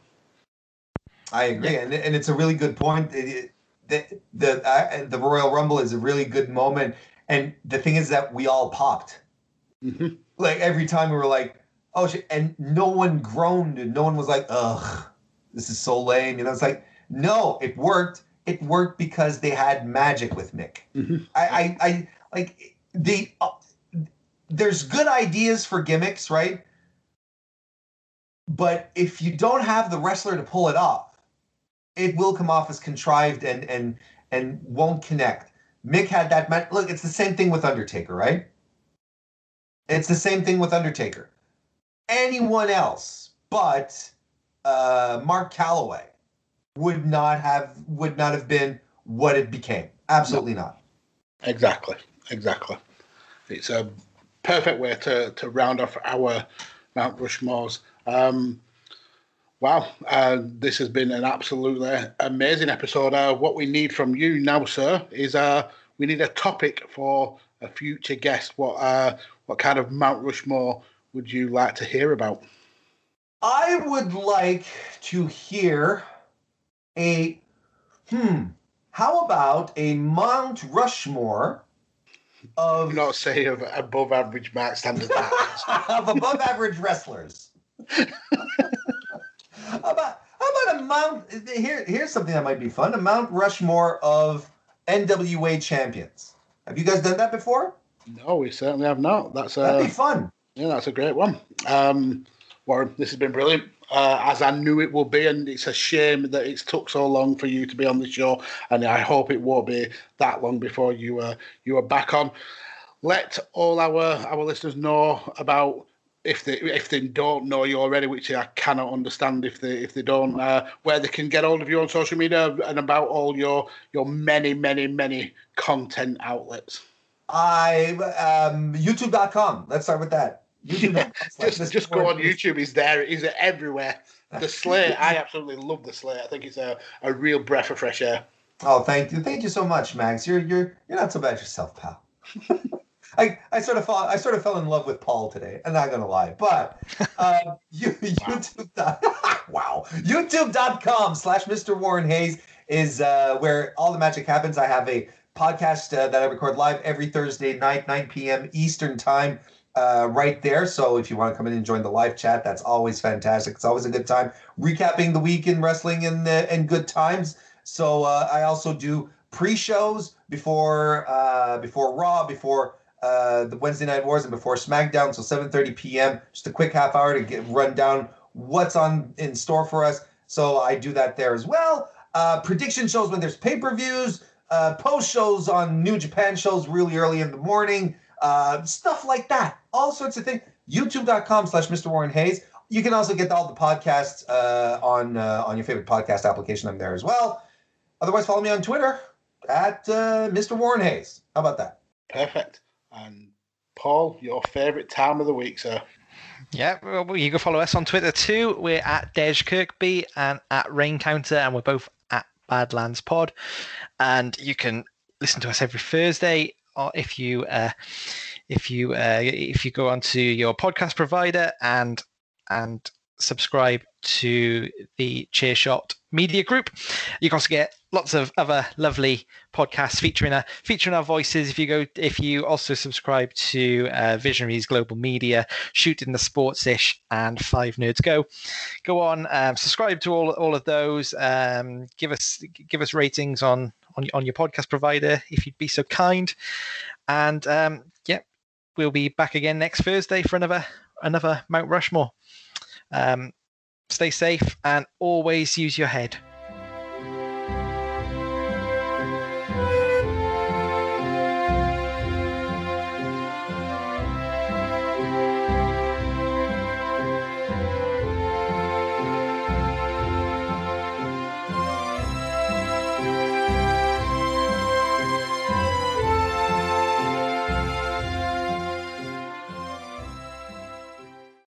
I agree, and, and it's a really good point. It- it- the the uh, the Royal Rumble is a really good moment, and the thing is that we all popped. Mhm. Like every time we were like, "Oh shit!" and no one groaned, and no one was like, "Ugh, this is so lame." You know, it's like, no, it worked. It worked because they had magic with Mick. Mhm. I, I, I like the. Uh, there's good ideas for gimmicks, right? But if you don't have the wrestler to pull it off, it will come off as contrived and and and won't connect. Mick had that. Look, it's the same thing with Undertaker, right? It's the same thing with Undertaker. Anyone else but uh, Mark Calaway would not have would not have been what it became. Absolutely not. Exactly, exactly. It's a perfect way to, to round off our Mount Rushmores. Um, wow, uh, this has been an absolutely amazing episode. Uh, what we need from you now, sir, is uh, we need a topic for a future guest. What uh, what kind of Mount Rushmore would you like to hear about? I would like to hear a hmm. How about a Mount Rushmore of Not say of above average mark standard. actors. of above average wrestlers. how about how about a Mount here here's something that might be fun. A Mount Rushmore of NWA champions. Have you guys done that before? no, we certainly have not. That's That'd uh, be fun. Yeah, that's a great one. Um, Warren, this has been brilliant, uh, as I knew it would be, and it's a shame that it's took so long for you to be on the show, and I hope it won't be that long before you uh, you are back on. Let all our our listeners know about if they if they don't know you already, which I cannot understand if they if they don't, uh, where they can get hold of you on social media and about all your your many many many content outlets. I um YouTube.com. Let's start with that. YouTube.com slash just just go on YouTube. He's there. He's everywhere. The Slate. I absolutely love the Slate. I think it's a, a real breath of fresh air. Oh, thank you, thank you so much, Max. You're you're you're not so bad yourself, pal. I, I sort of fall I sort of fell in love with Paul today. I'm not gonna lie, but uh, you, YouTube dot, wow YouTube.com slash Mr. Warren Hayes is uh, where all the magic happens. I have a podcast uh, that I record live every Thursday night, 9 p.m. Eastern time. Uh, right there. So if you want to come in and join the live chat, that's always fantastic. It's always a good time recapping the week in wrestling and uh, and good times. So uh, I also do pre-shows before uh, before Raw, before uh, the Wednesday Night Wars, and before SmackDown. So 7:30 p.m. Just a quick half hour to get run down what's on in store for us. So I do that there as well. Uh, prediction shows when there's pay-per-views, uh, post shows on New Japan shows really early in the morning, uh, stuff like that. All sorts of things. YouTube.com slash Mr. Warren Hayes. You can also get all the podcasts uh, on uh, on your favorite podcast application. I'm there as well. Otherwise, follow me on Twitter at Mr. Warren Hayes. How about that? Perfect. And Paul, your favourite time of the week, sir. Yeah, well, you can follow us on Twitter too. We're at Dej Kirkby and at Rain Counter, and we're both at Badlands Pod. And you can listen to us every Thursday, or if you uh, if you uh, if you go onto your podcast provider and and subscribe to the Chairshot Media Group. You can also get lots of other lovely podcasts featuring our featuring our voices. If you go, if you also subscribe to uh, Visionaries Global Media, Shooting the Sports Ish, and Five Nerds Go, go on, um, subscribe to all all of those. Um, give us give us ratings on on on your podcast provider if you'd be so kind. And um, yeah, we'll be back again next Thursday for another another Mount Rushmore. Um, stay safe and always use your head.